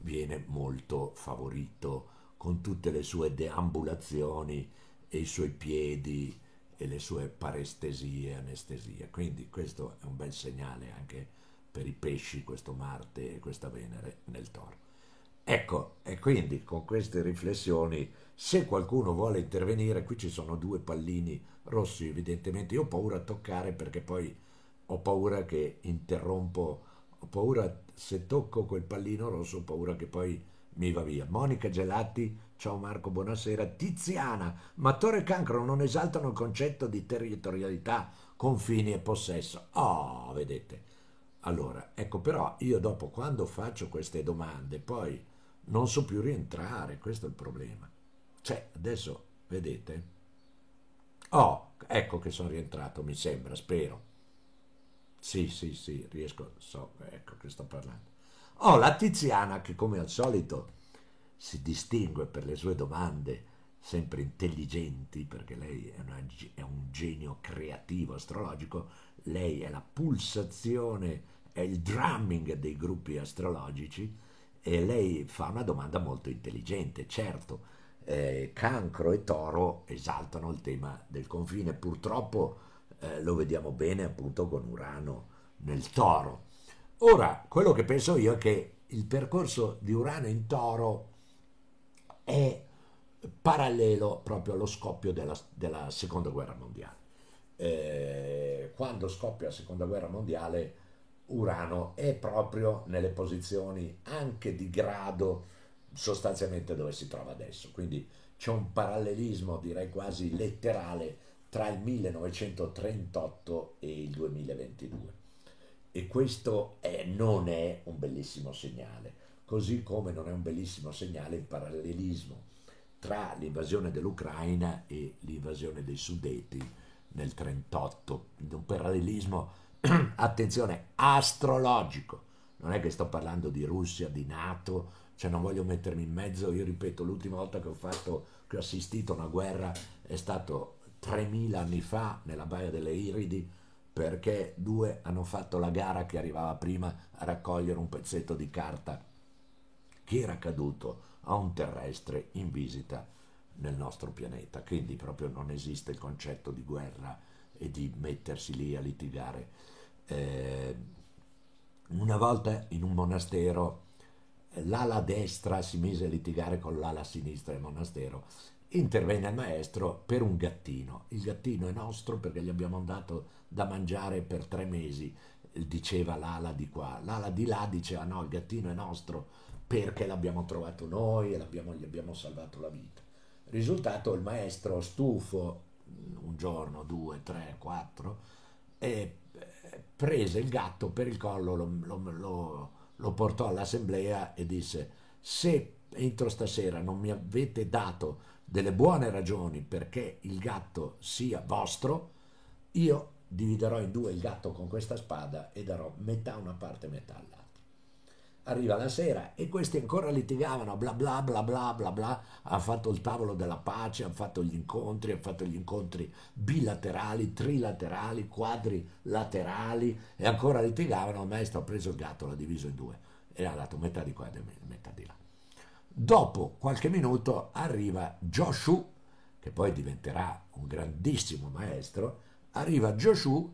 viene molto favorito con tutte le sue deambulazioni e i suoi piedi e le sue parestesie, anestesie. Quindi questo è un bel segnale anche per i pesci, questo Marte e questa Venere nel Toro. Ecco, e quindi con queste riflessioni, se qualcuno vuole intervenire, qui ci sono due pallini rossi, evidentemente io ho paura a toccare perché poi ho paura che interrompo ho paura, se tocco quel pallino rosso, ho paura che poi mi va via. Monica Gelatti, ciao Marco, buonasera. Tiziana, ma Torre Cancro non esaltano il concetto di territorialità, confini e possesso. Oh, vedete. Allora, ecco però io dopo quando faccio queste domande poi non so più rientrare, questo è il problema. Cioè, adesso, vedete? Oh, ecco che sono rientrato, mi sembra, spero. Sì, sì, sì, riesco, so, ecco che sto parlando. Oh, la Tiziana che come al solito si distingue per le sue domande sempre intelligenti, perché lei è, una, è un genio creativo astrologico, lei è la pulsazione, è il drumming dei gruppi astrologici e lei fa una domanda molto intelligente, certo. Eh, cancro e toro esaltano il tema del confine, purtroppo eh, lo vediamo bene appunto con Urano nel toro. Ora, quello che penso io è che il percorso di Urano in toro è parallelo proprio allo scoppio della, della seconda guerra mondiale. Eh, quando scoppia la seconda guerra mondiale, Urano è proprio nelle posizioni anche di grado sostanzialmente dove si trova adesso. Quindi c'è un parallelismo, direi quasi letterale, tra il 1938 e il 2022. E questo è, non è un bellissimo segnale, così come non è un bellissimo segnale il parallelismo tra l'invasione dell'Ucraina e l'invasione dei Sudeti nel 1938. Un parallelismo, attenzione, astrologico. Non è che sto parlando di Russia, di Nato, cioè non voglio mettermi in mezzo, io ripeto, l'ultima volta che ho fatto, che ho assistito a una guerra è stato 3000 anni fa nella Baia delle Iridi, perché due hanno fatto la gara che arrivava prima a raccogliere un pezzetto di carta che era caduto a un terrestre in visita nel nostro pianeta. Quindi proprio non esiste il concetto di guerra e di mettersi lì a litigare. Eh, una volta in un monastero l'ala destra si mise a litigare con l'ala sinistra del monastero intervenne il maestro per un gattino. Il gattino è nostro perché gli abbiamo dato da mangiare per tre mesi, diceva l'ala di qua. L'ala di là diceva no, il gattino è nostro perché l'abbiamo trovato noi e gli abbiamo salvato la vita. Risultato, il maestro stufo, un giorno, due, tre, quattro, e prese il gatto per il collo, lo, lo, lo, lo portò all'assemblea e disse se entro stasera non mi avete dato delle buone ragioni perché il gatto sia vostro, io dividerò in due il gatto con questa spada e darò metà una parte e metà all'altra. Arriva la sera e questi ancora litigavano, bla bla bla bla bla bla, hanno fatto il tavolo della pace, hanno fatto gli incontri, hanno fatto gli incontri bilaterali, trilaterali, quadrilaterali e ancora litigavano, il maestro ha preso il gatto, l'ha diviso in due e ha dato metà di qua e metà di là. Dopo qualche minuto arriva Joshua, che poi diventerà un grandissimo maestro, arriva Joshua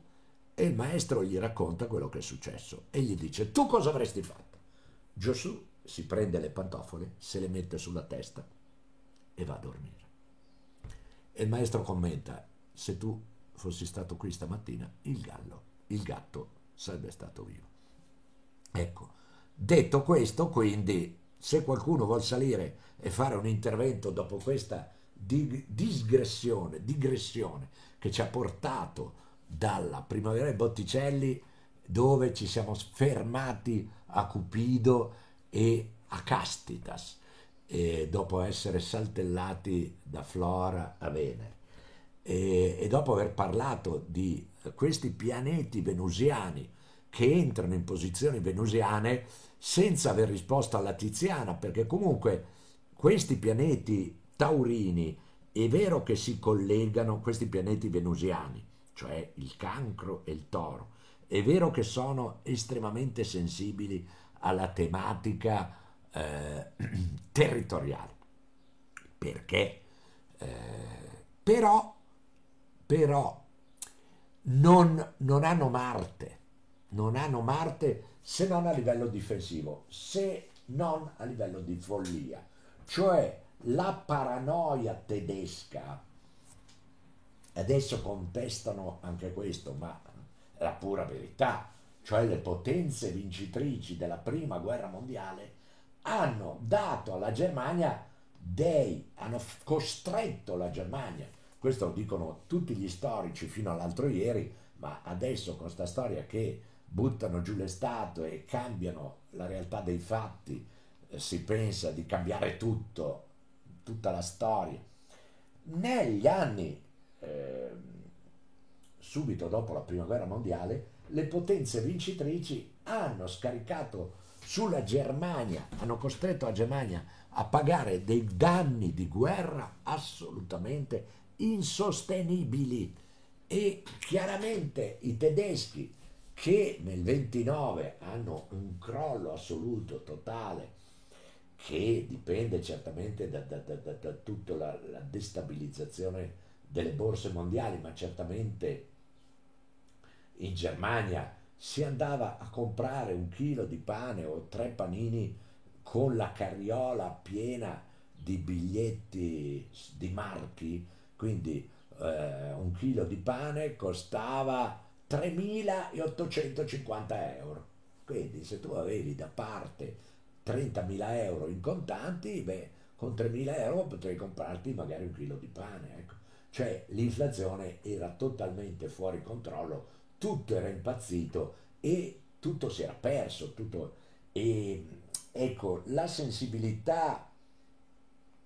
e il maestro gli racconta quello che è successo e gli dice tu cosa avresti fatto? Joshua si prende le pantofole, se le mette sulla testa e va a dormire. E il maestro commenta, se tu fossi stato qui stamattina, il gallo, il gatto sarebbe stato vivo. Ecco, detto questo, quindi se qualcuno vuol salire e fare un intervento dopo questa digressione, digressione che ci ha portato dalla primavera dei Botticelli dove ci siamo fermati a Cupido e a Castitas e dopo essere saltellati da Flora a Venere. E, e dopo aver parlato di questi pianeti venusiani che entrano in posizioni venusiane senza aver risposto alla Tiziana, perché comunque questi pianeti taurini è vero che si collegano, questi pianeti venusiani, cioè il cancro e il toro, è vero che sono estremamente sensibili alla tematica eh, territoriale, perché eh, però, però non, non hanno Marte, non hanno Marte se non a livello difensivo, se non a livello di follia. Cioè la paranoia tedesca, adesso contestano anche questo, ma la pura verità, cioè le potenze vincitrici della prima guerra mondiale hanno dato alla Germania dei, hanno costretto la Germania, questo lo dicono tutti gli storici fino all'altro ieri, ma adesso con questa storia che buttano giù le statue e cambiano la realtà dei fatti, eh, si pensa di cambiare tutto, tutta la storia. Negli anni eh, subito dopo la prima guerra mondiale, le potenze vincitrici hanno scaricato sulla Germania, hanno costretto la Germania a pagare dei danni di guerra assolutamente insostenibili. E chiaramente i tedeschi che nel 29 hanno un crollo assoluto, totale, che dipende certamente da, da, da, da tutta la, la, destabilizzazione delle borse mondiali, ma certamente in Germania si andava a comprare un chilo di pane o tre panini con la carriola piena di biglietti di marchi, quindi eh, un chilo di pane costava 3.850 euro. Quindi se tu avevi da parte 30.000 euro in contanti, beh, con 3.000 euro potevi comprarti magari un chilo di pane. Ecco. Cioè l'inflazione era totalmente fuori controllo, tutto era impazzito e tutto si era perso. Tutto... E ecco, la sensibilità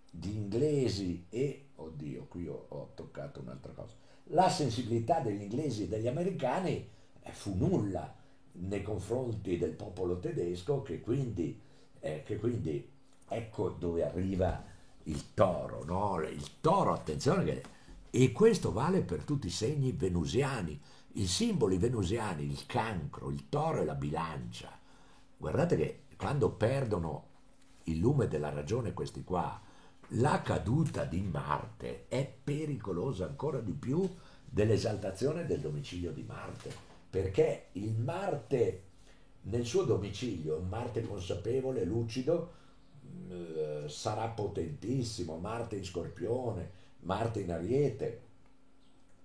di inglesi e, oddio, qui ho, ho toccato un'altra cosa, la sensibilità degli inglesi e degli americani eh, fu nulla nei confronti del popolo tedesco che quindi, eh, che quindi ecco dove arriva il toro, no? il toro, attenzione che e questo vale per tutti i segni venusiani, I simboli venusiani, il cancro, il toro e la bilancia. Guardate che quando perdono il lume della ragione questi qua, la caduta di Marte è pericolosa ancora di più dell'esaltazione del domicilio di Marte, perché il Marte nel suo domicilio, un Marte consapevole, lucido, eh, sarà potentissimo, Marte in Scorpione, Marte in Ariete,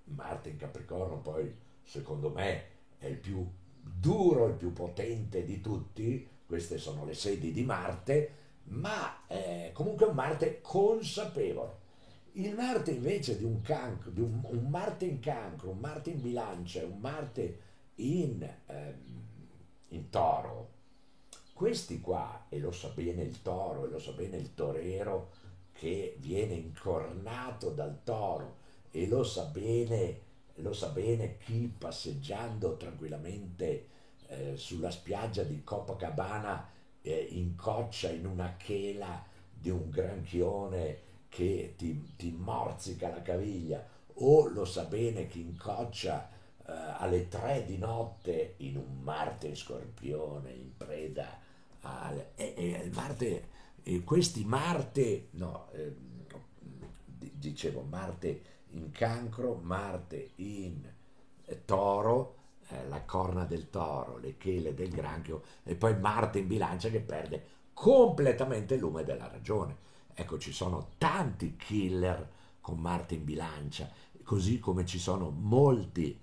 Marte in Capricorno poi secondo me è il più duro, il più potente di tutti, queste sono le sedi di Marte, ma è comunque un Marte consapevole. Il Marte invece di un, cancro, di un, un Marte in cancro, un Marte in bilancia, un Marte in, ehm, in toro, questi qua, e lo sa bene il toro, e lo sa bene il torero, che viene incornato dal toro, e lo sa bene, lo sa bene chi passeggiando tranquillamente eh, sulla spiaggia di Copacabana eh, incoccia in una chela di un granchione che ti, ti morzica la caviglia, o lo sa bene chi incoccia eh, alle tre di notte in un Marte scorpione in preda al... E, e Marte, e questi Marte, no, eh, dicevo Marte in cancro, Marte in eh, toro, eh, la corna del toro, le chele del granchio e poi Marte in bilancia che perde completamente il lume della ragione. Ecco, ci sono tanti killer con Marte in bilancia, così come ci sono molti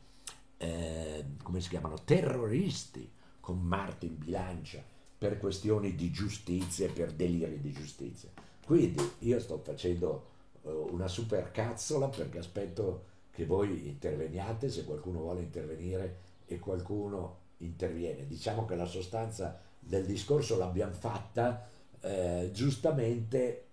eh, come si chiamano, terroristi con Marte in bilancia per questioni di giustizia per deliri di giustizia. Quindi io sto facendo una super cazzola perché aspetto che voi interveniate, se qualcuno vuole intervenire e qualcuno interviene. Diciamo che la sostanza del discorso l'abbiamo fatta eh, giustamente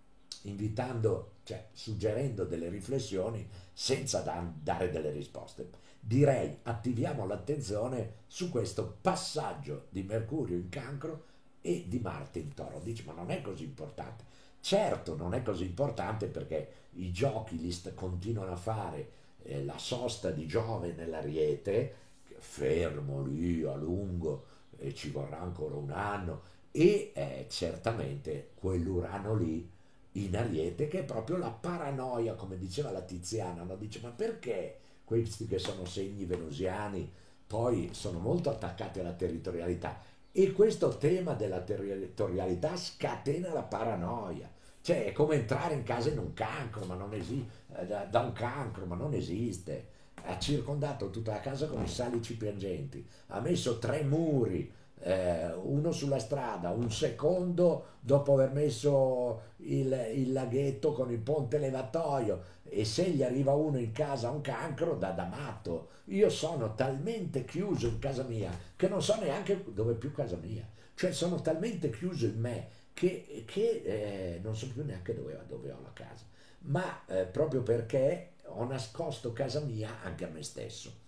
invitando, cioè suggerendo delle riflessioni senza da, dare delle risposte direi attiviamo l'attenzione su questo passaggio di Mercurio in cancro e di Marte in toro. Dici, ma non è così importante. Certo, non è così importante perché i giochi li st- continuano a fare eh, la sosta di Giove nell'Ariete, fermo lì a lungo e ci vorrà ancora un anno, e eh, certamente quell'Urano lì in Ariete che è proprio la paranoia, come diceva la Tiziana, no? dice ma perché questi che sono segni venusiani, poi sono molto attaccati alla territorialità e questo tema della territorialità scatena la paranoia. Cioè è come entrare in casa in un cancro, ma non esiste, eh, da, da un cancro, ma non esiste. Ha circondato tutta la casa con i salici piangenti, ha messo tre muri, eh, uno sulla strada, un secondo dopo aver messo il, il, laghetto con il ponte levatoio e se gli arriva uno in casa un cancro da, da matto. Io sono talmente chiuso in casa mia che non so neanche dove è più casa mia, cioè sono talmente chiuso in me che, che eh, non so più neanche dove, dove ho la casa, ma eh, proprio perché ho nascosto casa mia anche a me stesso.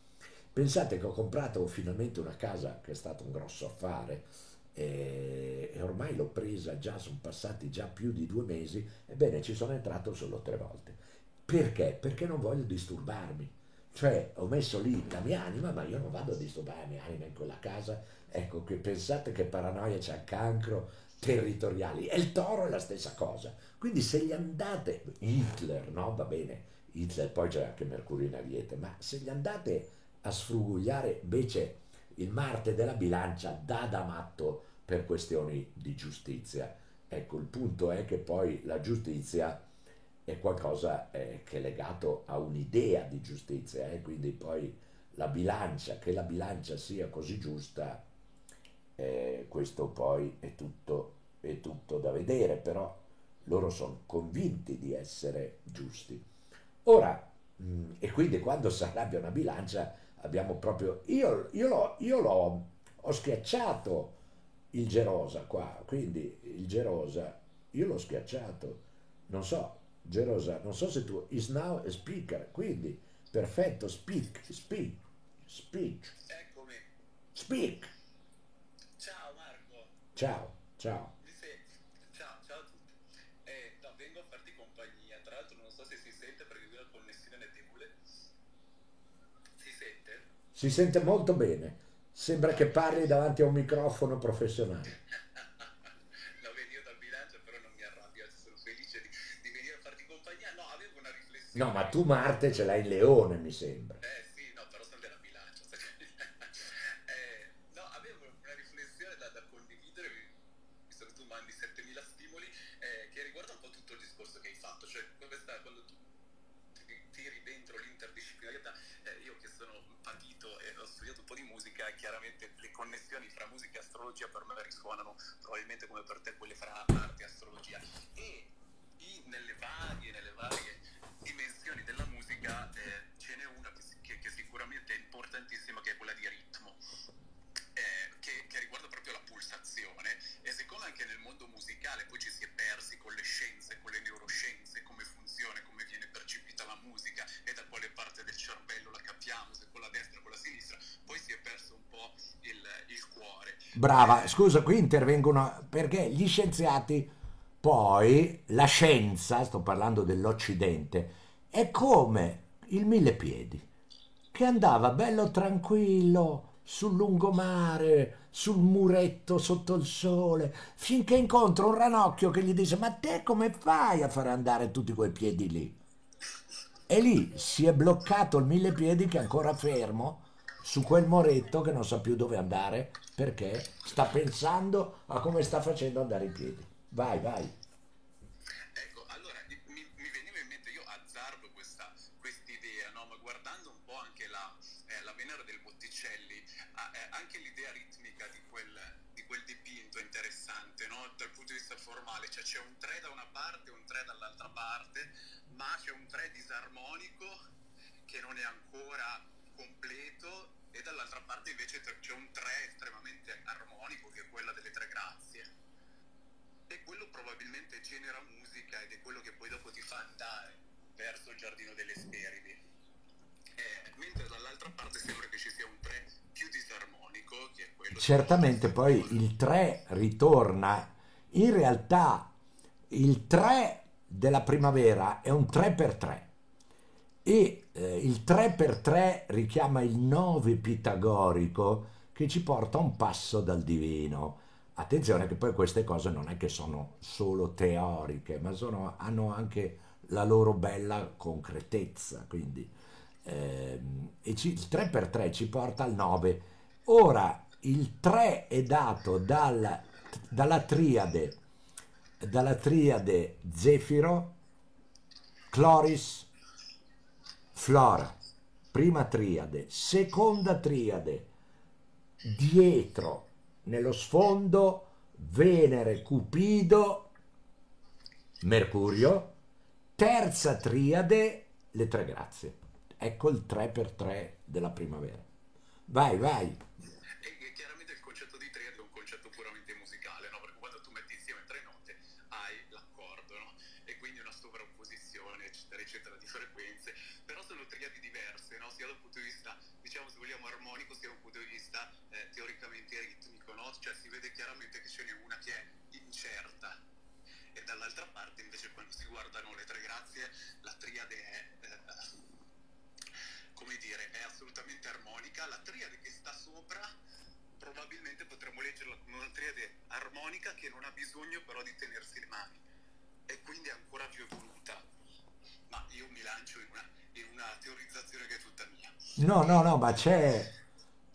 Pensate che ho comprato finalmente una casa che è stato un grosso affare e, e ormai l'ho presa già, sono passati già più di due mesi, ebbene ci sono entrato solo tre volte. Perché? Perché non voglio disturbarmi. Cioè ho messo lì la mia anima, ma io non vado a disturbare la mia anima in quella casa. Ecco, che pensate che paranoia c'è il cancro territoriali. E il toro è la stessa cosa. Quindi se gli andate, Hitler, no? Va bene, Hitler, poi c'è anche Mercurio in Ariete, ma se gli andate a sfrugugliare invece il Marte della bilancia dà da matto per questioni di giustizia. Ecco, il punto è che poi la giustizia è qualcosa eh, che è legato a un'idea di giustizia, eh? quindi poi la bilancia, che la bilancia sia così giusta, eh, questo poi è tutto, è tutto da vedere, però loro sono convinti di essere giusti. Ora, mh, mm, e quindi quando si arrabbia una bilancia abbiamo proprio, io, io, l'ho, io l'ho, ho schiacciato il Gerosa qua, quindi il Gerosa, io l'ho schiacciato, non so, Gerosa, non so se tu, is now a speaker, quindi perfetto, speak, speak, speak. Eccomi. Speak. Ciao Marco. Ciao. Ciao, ciao a tutti. Eh, no, vengo a farti compagnia, tra l'altro non so se si sente perché qui la connessione è debole. Si sente? Si sente molto bene. Sembra che parli davanti a un microfono professionale. No, vedi, io dal bilancio però non mi arrabbio, sono felice di, di venire a farti compagnia. No, avevo una riflessione. No, ma tu Marte ce l'hai in leone, mi sembra. Connessioni fra musica e astrologia per me risuonano probabilmente come per te quelle fra arte e astrologia. E i- nelle varie, nelle varie dimensioni della musica eh, ce n'è una che, che- che sicuramente è importantissima, che è quella di ritmo, eh, che, che riguarda proprio la pulsazione e siccome anche nel mondo musicale. Poi ci si è persi con le scienze, con le neuroscienze, come funziona, come viene percepita la musica. E da quale parte del cervello la capiamo, se con la destra o con la sinistra, poi si è perso un po' il, il cuore. Brava, Eh, scusa, qui intervengono perché gli scienziati, poi la scienza, sto parlando dell'Occidente, è come il mille piedi, che andava bello tranquillo sul lungomare, sul muretto sotto il sole, finché incontra un ranocchio che gli dice: Ma te come fai a fare andare tutti quei piedi lì? E lì si è bloccato il mille piedi che è ancora fermo su quel moretto che non sa più dove andare perché sta pensando a come sta facendo andare i piedi. Vai, vai. L'idea ritmica di quel, di quel dipinto interessante no? dal punto di vista formale, cioè c'è un 3 da una parte e un 3 dall'altra parte, ma c'è un 3 disarmonico che non è ancora completo e dall'altra parte invece c'è un 3 estremamente armonico che è quella delle tre grazie e quello probabilmente genera musica ed è quello che poi dopo ti fa andare verso il giardino delle Speridi. Eh, mentre dall'altra parte sembra che ci sia un 3 più disarmonico, che è quello Certamente poi il 3 ritorna, in realtà il 3 della primavera è un 3 per 3 e eh, il 3 per 3 richiama il 9 pitagorico che ci porta un passo dal divino. Attenzione che poi queste cose non è che sono solo teoriche, ma sono- hanno anche la loro bella concretezza. Quindi, ehm, e ci- il 3 per 3 ci porta al 9. Ora, il 3 è dato dal- dalla triade, dalla triade Zefiro, Cloris, Flora. Prima triade, seconda triade, dietro, nello sfondo, Venere, Cupido, Mercurio, terza triade, le tre grazie. Ecco il 3 per 3 della primavera. Vai, vai. Chiaramente il concetto di triade un concetto puramente musicale, no? Perché quando tu metti insieme tre note hai l'accordo? E quindi una sovrapposizione, eccetera, eccetera, di frequenze. Però sono triadi diverse, no? Sia dal punto di vista, diciamo, se vogliamo, armonico, sia dal punto di vista eh, teoricamente ritmico, no? Cioè si vede chiaramente che ce n'è una che è incerta. E dall'altra parte invece quando si guardano le tre grazie, la triade è... eh, come dire, è assolutamente armonica. La triade che sta sopra probabilmente potremmo leggerla come una triade armonica che non ha bisogno però di tenersi le mani e quindi è ancora più evoluta. Ma io mi lancio in una, in una teorizzazione che è tutta mia. No, no, no, ma c'è,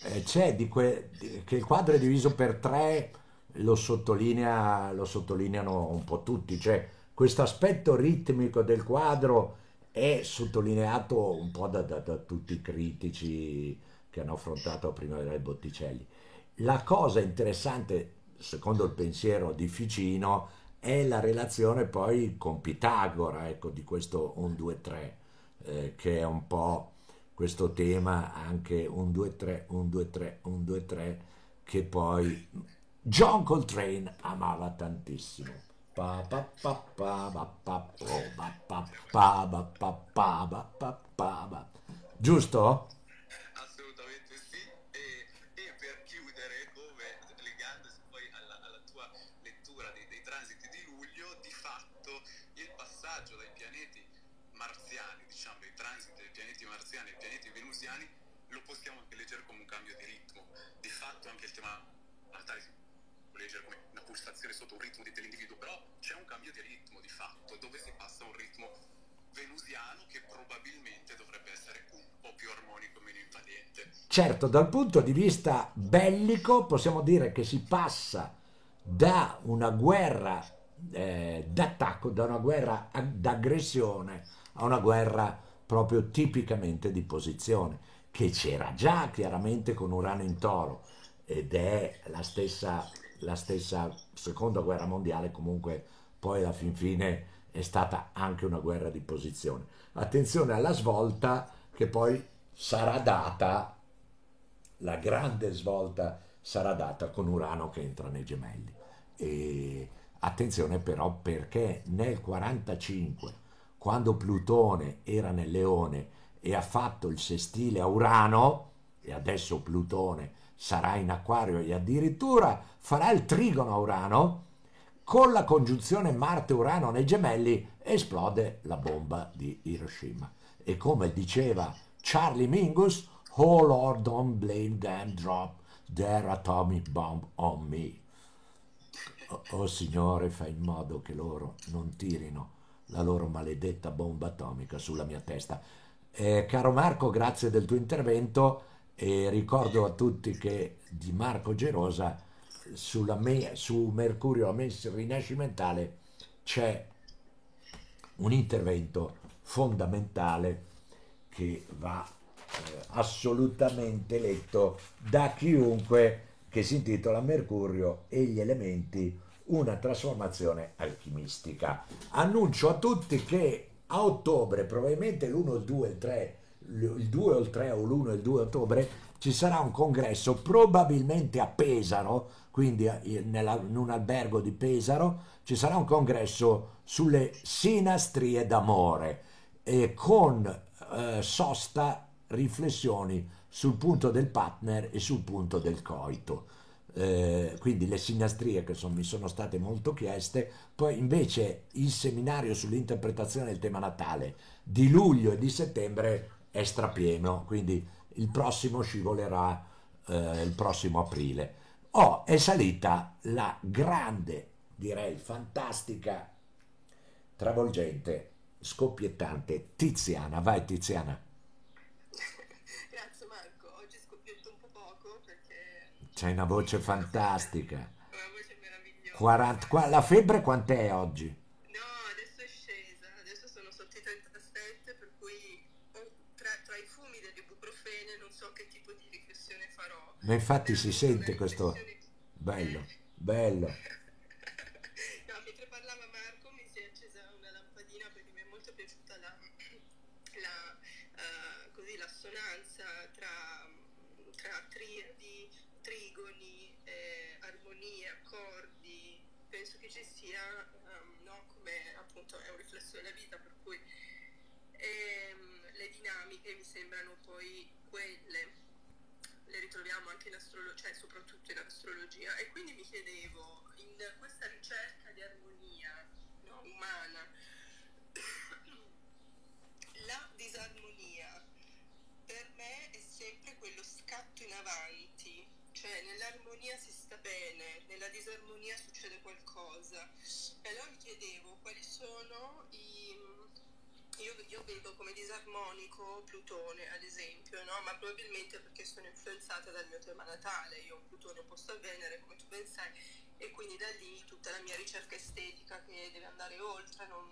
eh, c'è di que- di- che il quadro è diviso per tre, lo sottolinea, lo sottolineano un po' tutti, cioè questo aspetto ritmico del quadro è sottolineato un po' da, da- da tutti i critici che hanno affrontato prima del Botticelli. La cosa interessante, secondo il pensiero di Ficino, è la relazione poi con Pitagora, ecco, di questo 1, 2, 3, eh, che è un po' questo tema anche 1, 2, 3, 1, 2, 3, 1, 2, 3, che poi John Coltrane amava tantissimo. Giusto? Assolutamente sì. E, e per chiudere, come legandosi poi alla, alla tua lettura dei, dei transiti di luglio, di fatto il passaggio dai pianeti marziani, diciamo, dai transiti dei pianeti marziani ai pianeti venusiani, lo possiamo anche leggere come un cambio di ritmo. Di fatto anche il tema natale leggere come una pulsazione sotto un ritmo dell'individuo, però c'è un cambio di ritmo di fatto, dove si passa a un ritmo venusiano che probabilmente dovrebbe essere un po' più armonico, meno invadente. Certo, dal punto di vista bellico possiamo dire che si passa da una guerra eh, d'attacco, da una guerra d'aggressione a una guerra proprio tipicamente di posizione, che c'era già chiaramente con Urano in toro ed è la stessa, la stessa seconda guerra mondiale comunque poi alla fin fine è stata anche una guerra di posizione. Attenzione alla svolta che poi sarà data, la grande svolta sarà data con Urano che entra nei gemelli. E attenzione però perché nel 45, quando Plutone era nel leone e ha fatto il sestile a Urano, e adesso Plutone sarà in acquario e addirittura farà il trigono a Urano, con la congiunzione Marte-Urano nei gemelli esplode la bomba di Hiroshima. E come diceva Charlie Mingus, Oh Lord, don't blame them, drop their atomic bomb on me. Oh, oh Signore, fai in modo che loro non tirino la loro maledetta bomba atomica sulla mia testa. Eh, caro Marco, grazie del tuo intervento e ricordo a tutti che di Marco Gerosa me, su Mercurio a messa rinascimentale c'è un intervento fondamentale che va eh, assolutamente letto da chiunque che si intitola Mercurio e gli elementi una trasformazione alchimistica. Annuncio a tutti che a ottobre, probabilmente l'1, il 2, il 3, il 2 o il 3 o l'1 e il 2 ottobre, ci sarà un congresso probabilmente a Pesaro, quindi eh, in un albergo di Pesaro, ci sarà un congresso sulle sinastrie d'amore e con eh, sosta riflessioni sul punto del partner e sul punto del coito. Eh, quindi le sinastrie che son, mi sono state molto chieste, poi invece il seminario sull'interpretazione del tema natale di luglio e di settembre è strapieno, quindi il prossimo scivolerà eh, il prossimo aprile. Oh, è salita la grande, direi fantastica, travolgente, scoppiettante Tiziana. Vai Tiziana. Grazie Marco, oggi scoppietto un po' poco perché... C'hai una voce fantastica. Una voce meravigliosa. 40, la febbre quant'è oggi? No, adesso è scesa, adesso sono sotto i 37, per cui tra, tra i fumi dell'ibuprofene non so che tipo di riflessione farò. Ma infatti si sente questo... Bello, bello. No, mentre parlava Marco mi si è accesa una lampadina perché mi è molto piaciuta la, la, uh, così, l'assonanza tra, tra triadi, trigoni, eh, armonie, accordi. Penso che ci sia, um, no, come appunto è un riflesso della vita, per cui ehm, le dinamiche mi sembrano poi quelle le ritroviamo anche in astrologia, cioè soprattutto in astrologia. E quindi mi chiedevo, in questa ricerca di armonia no, umana, la disarmonia per me è sempre quello scatto in avanti, cioè nell'armonia si sta bene, nella disarmonia succede qualcosa. E allora mi chiedevo quali sono i io, io, vedo come disarmonico Plutone, ad esempio, no? ma probabilmente perché sono influenzata dal mio tema natale. Io ho Plutone opposto a Venere, come tu ben sai, e quindi da lì tutta la mia ricerca estetica che deve andare oltre. Non,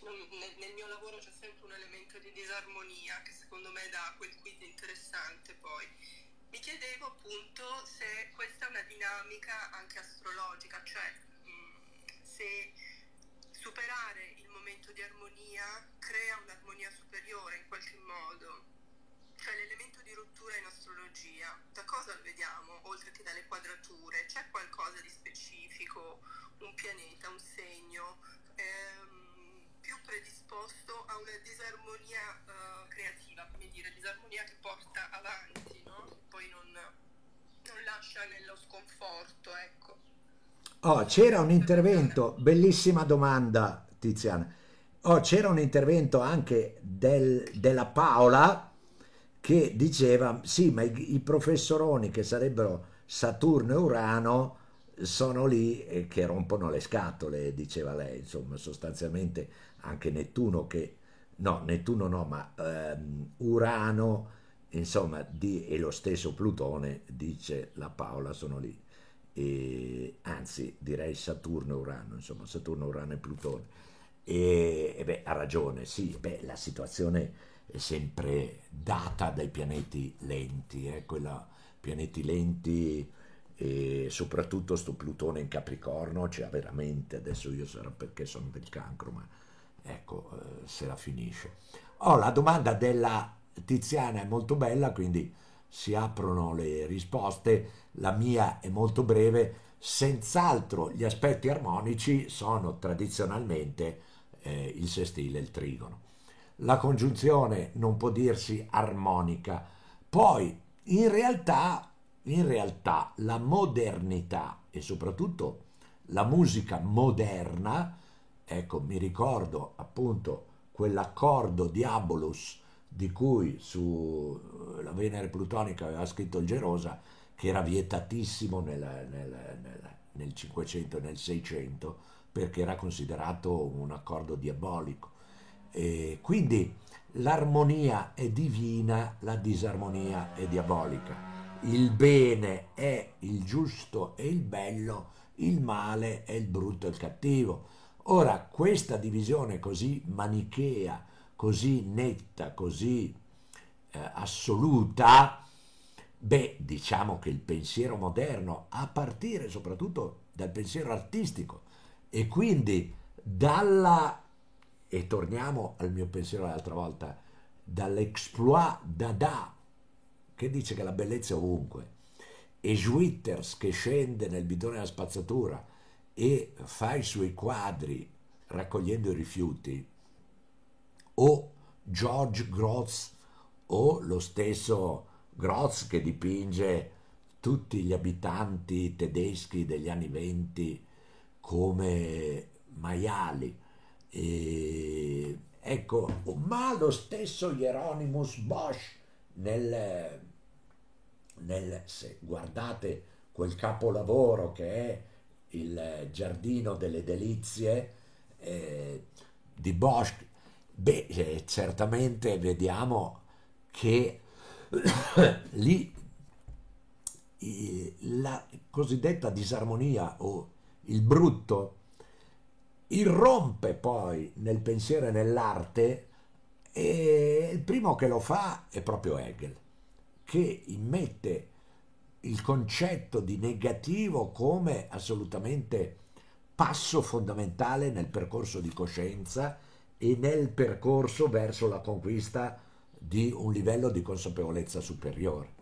non, nel, nel, mio lavoro c'è sempre un elemento di disarmonia che secondo me dà quel quid interessante poi. Mi chiedevo appunto se questa è una dinamica anche astrologica, cioè mh, se superare il momento di armonia crea un'armonia superiore in qualche modo. Cioè l'elemento di rottura in astrologia, da cosa lo vediamo oltre che dalle quadrature? C'è qualcosa di specifico, un pianeta, un segno ehm, più predisposto a una disarmonia eh, creativa, come dire, disarmonia che porta avanti, no? Poi non, non lascia nello sconforto, ecco. Oh, c'era un intervento, bellissima domanda Tiziana. Oh, c'era un intervento anche del, della Paola che diceva sì, ma i, i professoroni che sarebbero Saturno e Urano sono lì e che rompono le scatole, diceva lei, insomma, sostanzialmente anche Nettuno che, no, Nettuno no, ma ehm, Urano, insomma, di, e lo stesso Plutone, dice la Paola, sono lì. E, anzi, direi Saturno e Urano, insomma, Saturno, Urano e Plutone. E, e beh, ha ragione, sì, beh, la situazione è sempre data dai pianeti lenti, eh, quella, pianeti lenti e soprattutto sto Plutone in Capricorno c'è veramente, adesso io sarò perché sono del cancro, ma ecco, eh, se la finisce. Oh, la domanda della Tiziana è molto bella, quindi si aprono le risposte, la mia è molto breve, senz'altro gli aspetti armonici sono tradizionalmente eh, il sestile e il trigono. La congiunzione non può dirsi armonica, poi in realtà in realtà la modernità e soprattutto la musica moderna, ecco mi ricordo appunto quell'accordo Diabolus di cui sulla Venere Plutonica aveva scritto il Gerosa, che era vietatissimo nel, nel, nel, nel 500 e nel 600 perché era considerato un accordo diabolico. E quindi l'armonia è divina, la disarmonia è diabolica il bene è il giusto e il bello, il male è il brutto e il cattivo. Ora, questa divisione così manichea, così netta, così eh, assoluta, beh, diciamo che il pensiero moderno, a partire soprattutto dal pensiero artistico e quindi dalla, e torniamo al mio pensiero l'altra volta, dall'exploit dada che dice che la bellezza è ovunque, e Schwitters che scende nel bidone della spazzatura e fa i suoi quadri raccogliendo i rifiuti, o George Grotz o lo stesso Grotz che dipinge tutti gli abitanti tedeschi degli anni venti come maiali. E, ecco, ma lo stesso Hieronymus Bosch nel, nel, se guardate quel capolavoro che è il Giardino delle Delizie eh, di Bosch, beh, eh, certamente vediamo che lì la cosiddetta disarmonia o il brutto irrompe poi nel pensiero e nell'arte e il primo che lo fa è proprio Hegel che immette il concetto di negativo come assolutamente passo fondamentale nel percorso di coscienza e nel percorso verso la conquista di un livello di consapevolezza superiore.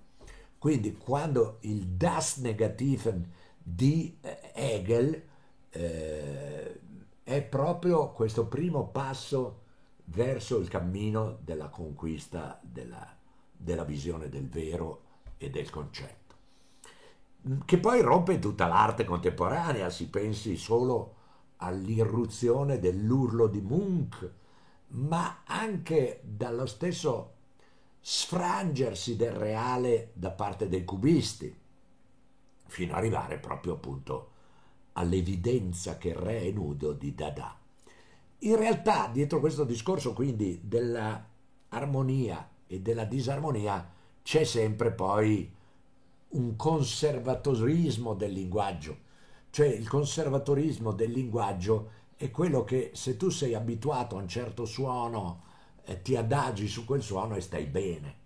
Quindi quando il Das Negativen di eh, Hegel eh, è proprio questo primo passo verso il cammino della conquista della della visione del vero e del concetto, che poi rompe tutta l'arte contemporanea, si pensi solo all'irruzione dell'urlo di Munch, ma anche dallo stesso sfrangersi del reale da parte dei cubisti, fino ad arrivare proprio appunto all'evidenza che il re è nudo di Dada. In realtà, dietro questo discorso quindi dell'armonia e della disarmonia c'è sempre poi un conservatorismo del linguaggio, cioè il conservatorismo del linguaggio è quello che se tu sei abituato a un certo suono eh, ti adagi su quel suono e stai bene.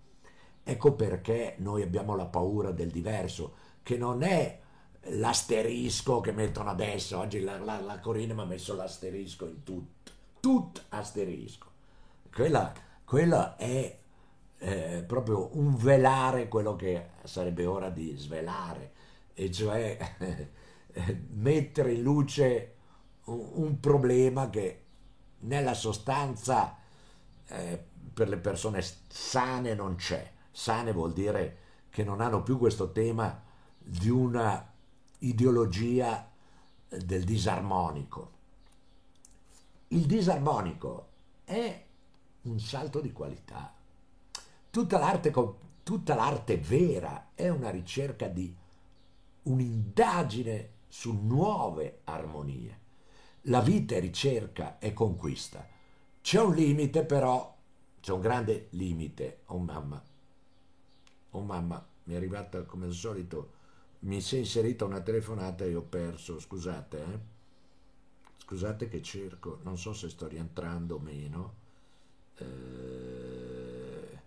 Ecco perché noi abbiamo la paura del diverso, che non è l'asterisco che mettono adesso, oggi la, la, la Corina mi ha messo l'asterisco in tutto, tutto asterisco. Quella, quella è eh, proprio un velare quello che sarebbe ora di svelare, e cioè mettere in luce un, problema che nella sostanza eh, per le persone sane non c'è. Sane vuol dire che non hanno più questo tema di una ideologia del disarmonico. Il disarmonico è un salto di qualità tutta l'arte, tutta l'arte vera è una ricerca di un'indagine su nuove armonie. La vita è ricerca e conquista. C'è un limite però, c'è un grande limite. Oh mamma, oh mamma, mi è arrivata come al solito, mi si è inserita una telefonata e ho perso, scusate, eh? Scusate che cerco, non so se sto rientrando o meno. Eh,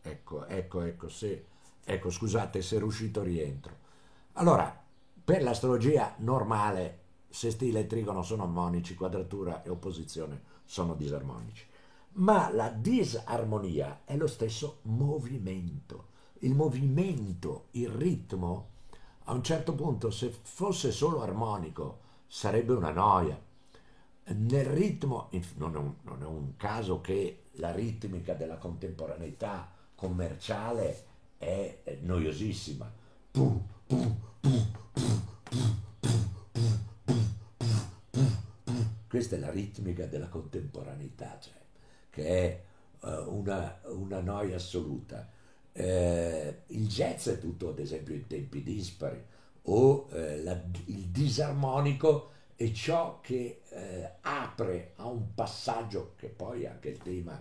ecco, ecco, ecco, se, ecco, scusate se è riuscito rientro. Allora, per l'astrologia normale, sestile e trigono sono armonici, quadratura e opposizione sono disarmonici. Ma la disarmonia è lo stesso movimento. Il movimento, il ritmo, a un certo punto, se fosse solo armonico, sarebbe una noia. Nel ritmo, non è un, non è un caso che la ritmica della contemporaneità commerciale è noiosissima. Pum, pum, pum, questa è la ritmica della contemporaneità, cioè, che è uh, una, una, noia assoluta. Eh, il jazz è tutto, ad esempio, in tempi dispari, o eh, la, il disarmonico è ciò che eh, apre a un passaggio, che poi è anche il tema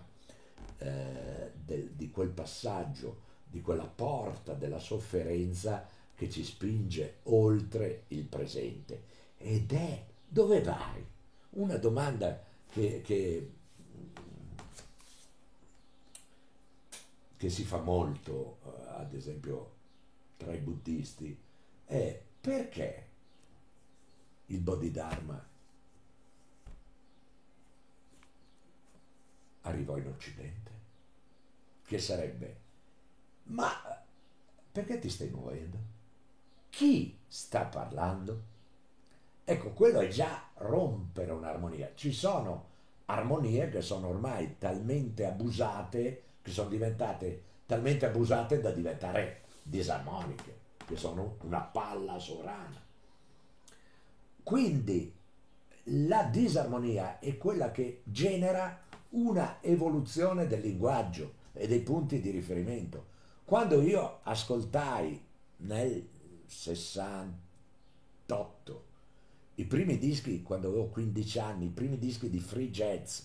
eh, del, di quel passaggio, di quella porta della sofferenza che ci spinge oltre il presente. Ed è dove vai? Una domanda che, che, che si fa molto, eh, ad esempio, tra i buddisti, è perché il Bodhidharma arrivò in Occidente? Che sarebbe? Ma perché ti stai muovendo? Chi sta parlando? Ecco, quello è già rompere un'armonia. Ci sono armonie che sono ormai talmente abusate, che sono diventate talmente abusate da diventare disarmoniche, che sono una palla sovrana. Quindi la disarmonia è quella che genera una evoluzione del linguaggio e dei punti di riferimento. Quando io ascoltai nel 68 i primi dischi, quando avevo 15 anni, i primi dischi di free jazz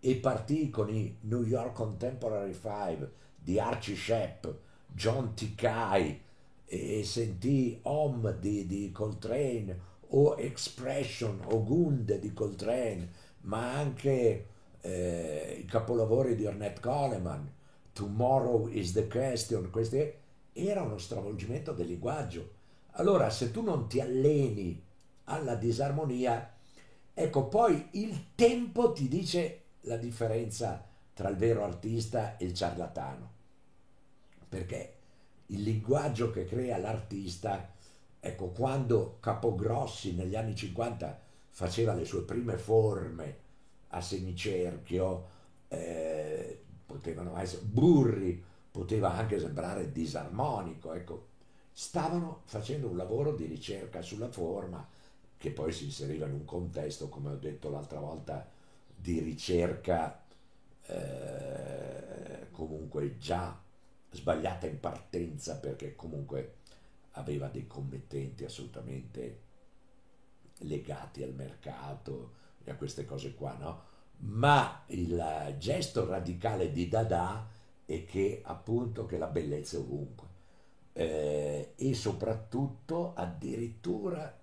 e partì con i New York Contemporary Five di Archie Shepp, John Tikai e sentì Home di, di Coltrane o Expression o Gunde di Coltrane, ma anche eh, i capolavori di Ornette Coleman, Tomorrow is the Question, questi era uno stravolgimento del linguaggio. Allora, se tu non ti alleni alla disarmonia, ecco, poi il tempo ti dice la differenza tra il vero artista e il ciarlatano. Perché il linguaggio che crea l'artista, ecco, quando Capogrossi negli anni 50 faceva le sue prime forme a semicerchio, eh, potevano essere burri, poteva anche sembrare disarmonico, ecco, stavano facendo un lavoro di ricerca sulla forma che poi si inseriva in un contesto, come ho detto l'altra volta, di ricerca eh, comunque già sbagliata in partenza perché comunque aveva dei commettenti assolutamente legati al mercato e a queste cose qua, no? Ma il gesto radicale di Dada è che appunto che la bellezza è ovunque eh, e soprattutto addirittura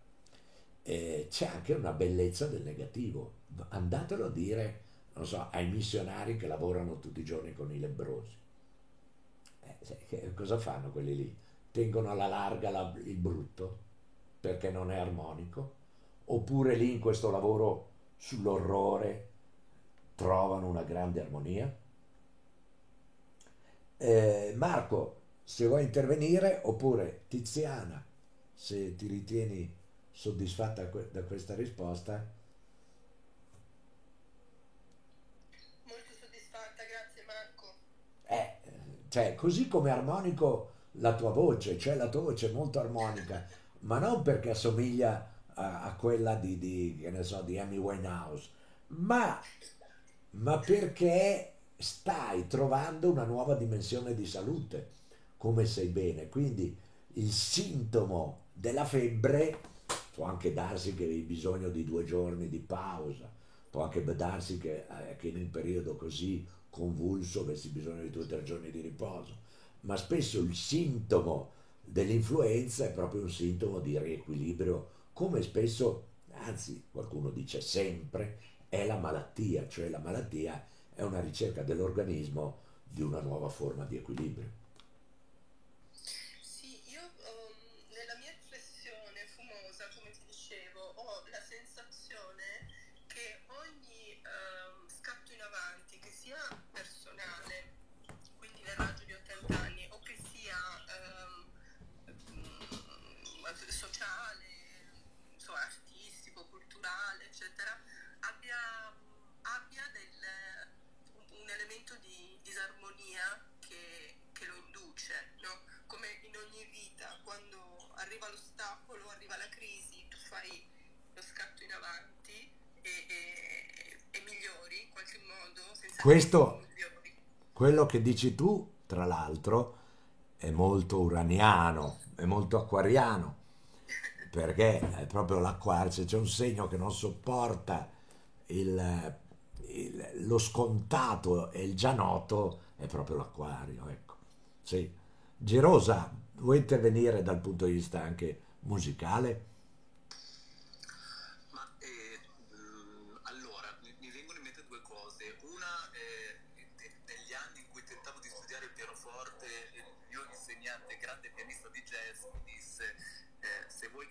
eh, c'è anche una bellezza del negativo. Andatelo a dire, so, ai missionari che lavorano tutti i giorni con i lebrosi. Eh, cosa fanno quelli lì? Tengono alla larga la, il brutto perché non è armonico? Oppure lì in questo lavoro sull'orrore trovano una grande armonia? Eh, Marco, se vuoi intervenire, oppure Tiziana, se ti ritieni soddisfatta da questa risposta? Molto soddisfatta, grazie Marco. Eh, cioè, così come armonico la tua voce, cioè la tua voce è molto armonica, ma non perché assomiglia a, a quella di, di, che ne so, di Amy Winehouse, ma, ma perché stai trovando una nuova dimensione di salute, come sei bene. Quindi il sintomo della febbre può anche darsi che hai bisogno di due giorni di pausa, può anche darsi che, eh, che in un periodo così convulso avessi bisogno di due o tre giorni di riposo, ma spesso il sintomo dell'influenza è proprio un sintomo di riequilibrio, come spesso, anzi qualcuno dice sempre, è la malattia, cioè la malattia è una ricerca dell'organismo di una nuova forma di equilibrio. Avanti e, e, e migliori in qualche modo. Questo, quello che dici tu, tra l'altro, è molto uraniano, è molto acquariano, perché è proprio l'acquario, se c'è un segno che non sopporta il, il, lo scontato e il già noto, è proprio l'acquario, ecco. Sì. Gerosa, vuoi intervenire dal punto di vista anche musicale?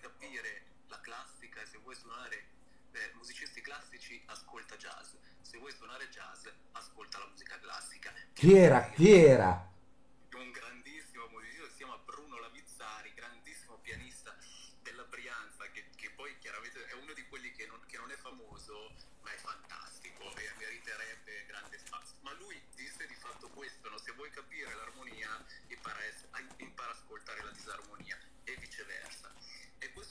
Capire la classica e se vuoi suonare eh, musicisti classici ascolta jazz, se vuoi suonare jazz ascolta la musica classica. Chi era? Chi era? famoso, ma è fantastico e meriterebbe grande spazio. Ma lui disse di fatto questo, no? se vuoi capire l'armonia impara, impara a ascoltare la disarmonia e viceversa.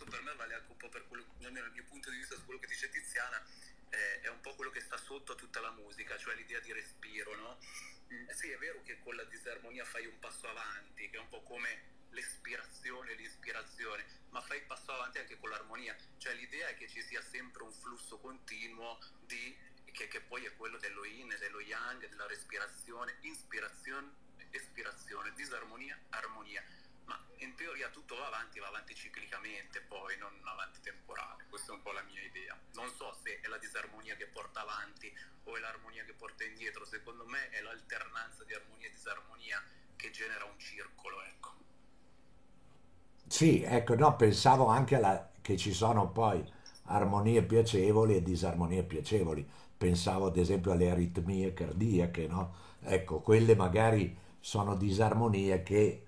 Questo per me vale anche un po' per quello, nel mio punto di vista, su quello che dice Tiziana, eh, è un po' quello che sta sotto a tutta la musica, cioè l'idea di respiro, no? Mm, sì, è vero che con la disarmonia fai un passo avanti, che è un po' come l'espirazione, l'ispirazione, ma fai il passo avanti anche con l'armonia, cioè l'idea è che ci sia sempre un flusso continuo di, che, che poi è quello dello yin, dello yang, della respirazione, ispirazione, espirazione, disarmonia, armonia. In teoria tutto va avanti, va avanti ciclicamente, poi non avanti temporale. Questa è un po' la mia idea. Non so se è la disarmonia che porta avanti o è l'armonia che porta indietro. Secondo me è l'alternanza di armonia e disarmonia che genera un circolo, ecco. Sì, ecco, no, pensavo anche alla, che ci sono poi armonie piacevoli e disarmonie piacevoli. Pensavo ad esempio alle aritmie cardiache, no? Ecco, quelle magari sono disarmonie che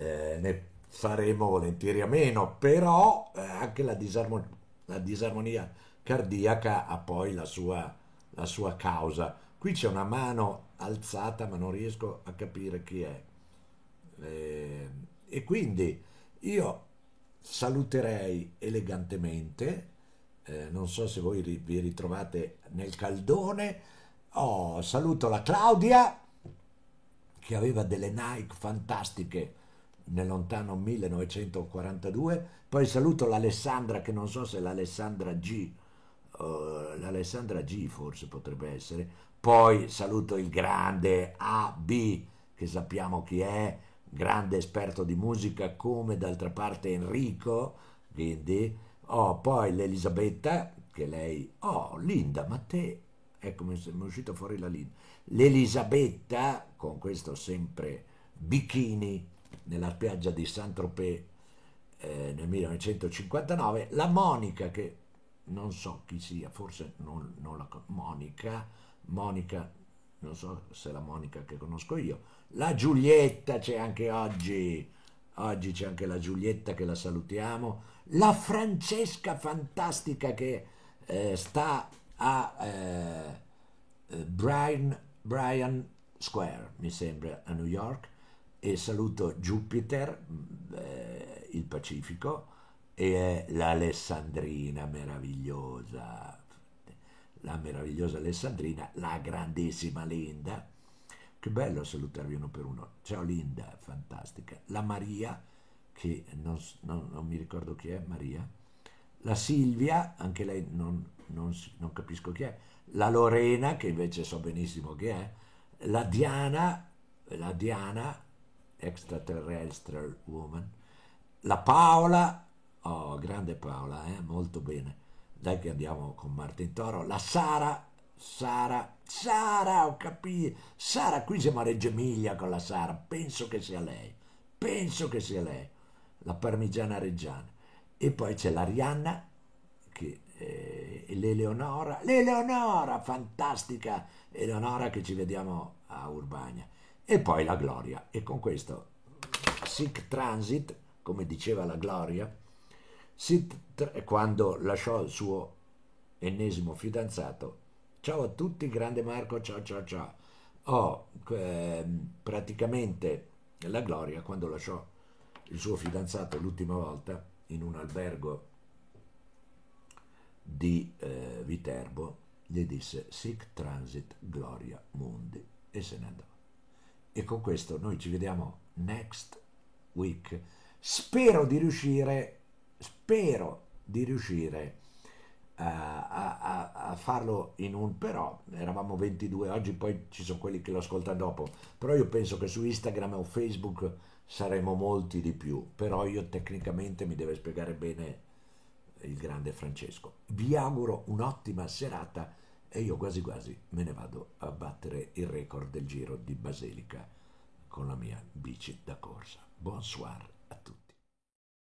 eh, ne faremo volentieri a meno, però eh, anche la, disarmo- la, disarmonia cardiaca ha poi la sua, la sua causa. Qui c'è una mano alzata, ma non riesco a capire chi è. Eh, e quindi io saluterei elegantemente, eh, non so se voi vi ritrovate nel caldone, oh, saluto la Claudia che aveva delle Nike fantastiche nel lontano 1942, poi saluto l'Alessandra che non so se l'Alessandra G, uh, l'Alessandra G forse potrebbe essere, poi saluto il grande AB che sappiamo chi è, grande esperto di musica come d'altra parte Enrico, quindi. Oh, poi l'Elisabetta, che lei, oh Linda, ma te, ecco mi è uscito fuori la Linda, l'Elisabetta con questo sempre bikini nella spiaggia di Saint-Tropez eh, nel 1959, la Monica che non so chi sia, forse non, non la Monica, Monica, non so se è la Monica che conosco io, la Giulietta c'è anche oggi, oggi c'è anche la Giulietta che la salutiamo, la Francesca fantastica che eh, sta a eh, Brian, Brian Square, mi sembra, a New York, e saluto Jupiter, eh, il Pacifico, e l'Alessandrina meravigliosa, la meravigliosa Alessandrina, la grandissima Linda, Che bello salutarvi uno per uno. Ciao Linda, fantastica. La Maria, che non, non, non mi ricordo chi è, Maria. La Silvia, anche lei non, non, capisco chi è. La Lorena, che invece so benissimo chi è. La Diana, la Diana, extraterrestrial woman. La Paola, oh, grande Paola, eh? molto bene. Dai che andiamo con Martin Toro. La Sara, Sara, Sara, ho capito. Sara, qui siamo a Reggio Emilia con la Sara. Penso che sia lei. Penso che sia lei. La parmigiana reggiana. E poi c'è la Rihanna, che, eh, l'Eleonora. L'Eleonora, fantastica. Eleonora che ci vediamo a Urbania. E poi la Gloria. E con questo Sick Transit, come diceva la Gloria, quando lasciò il suo ennesimo fidanzato Ciao a tutti, grande Marco, ciao ciao ciao. Oh, eh, praticamente la Gloria quando lasciò il suo fidanzato l'ultima volta in un albergo di eh, Viterbo, gli disse Sic transit Gloria Mundi e se ne andò. E con questo noi ci vediamo next week. Spero di riuscire, spero di riuscire a, a, a, farlo in un però eravamo 22 oggi poi ci sono quelli che lo ascoltano dopo. Però io penso che su Instagram o Facebook saremo molti di più. Però io tecnicamente mi deve spiegare bene il grande Francesco. Vi auguro un'ottima serata e io quasi quasi me ne vado a battere il record del giro di Basilica con la mia bici da corsa. Bonsoir a tutti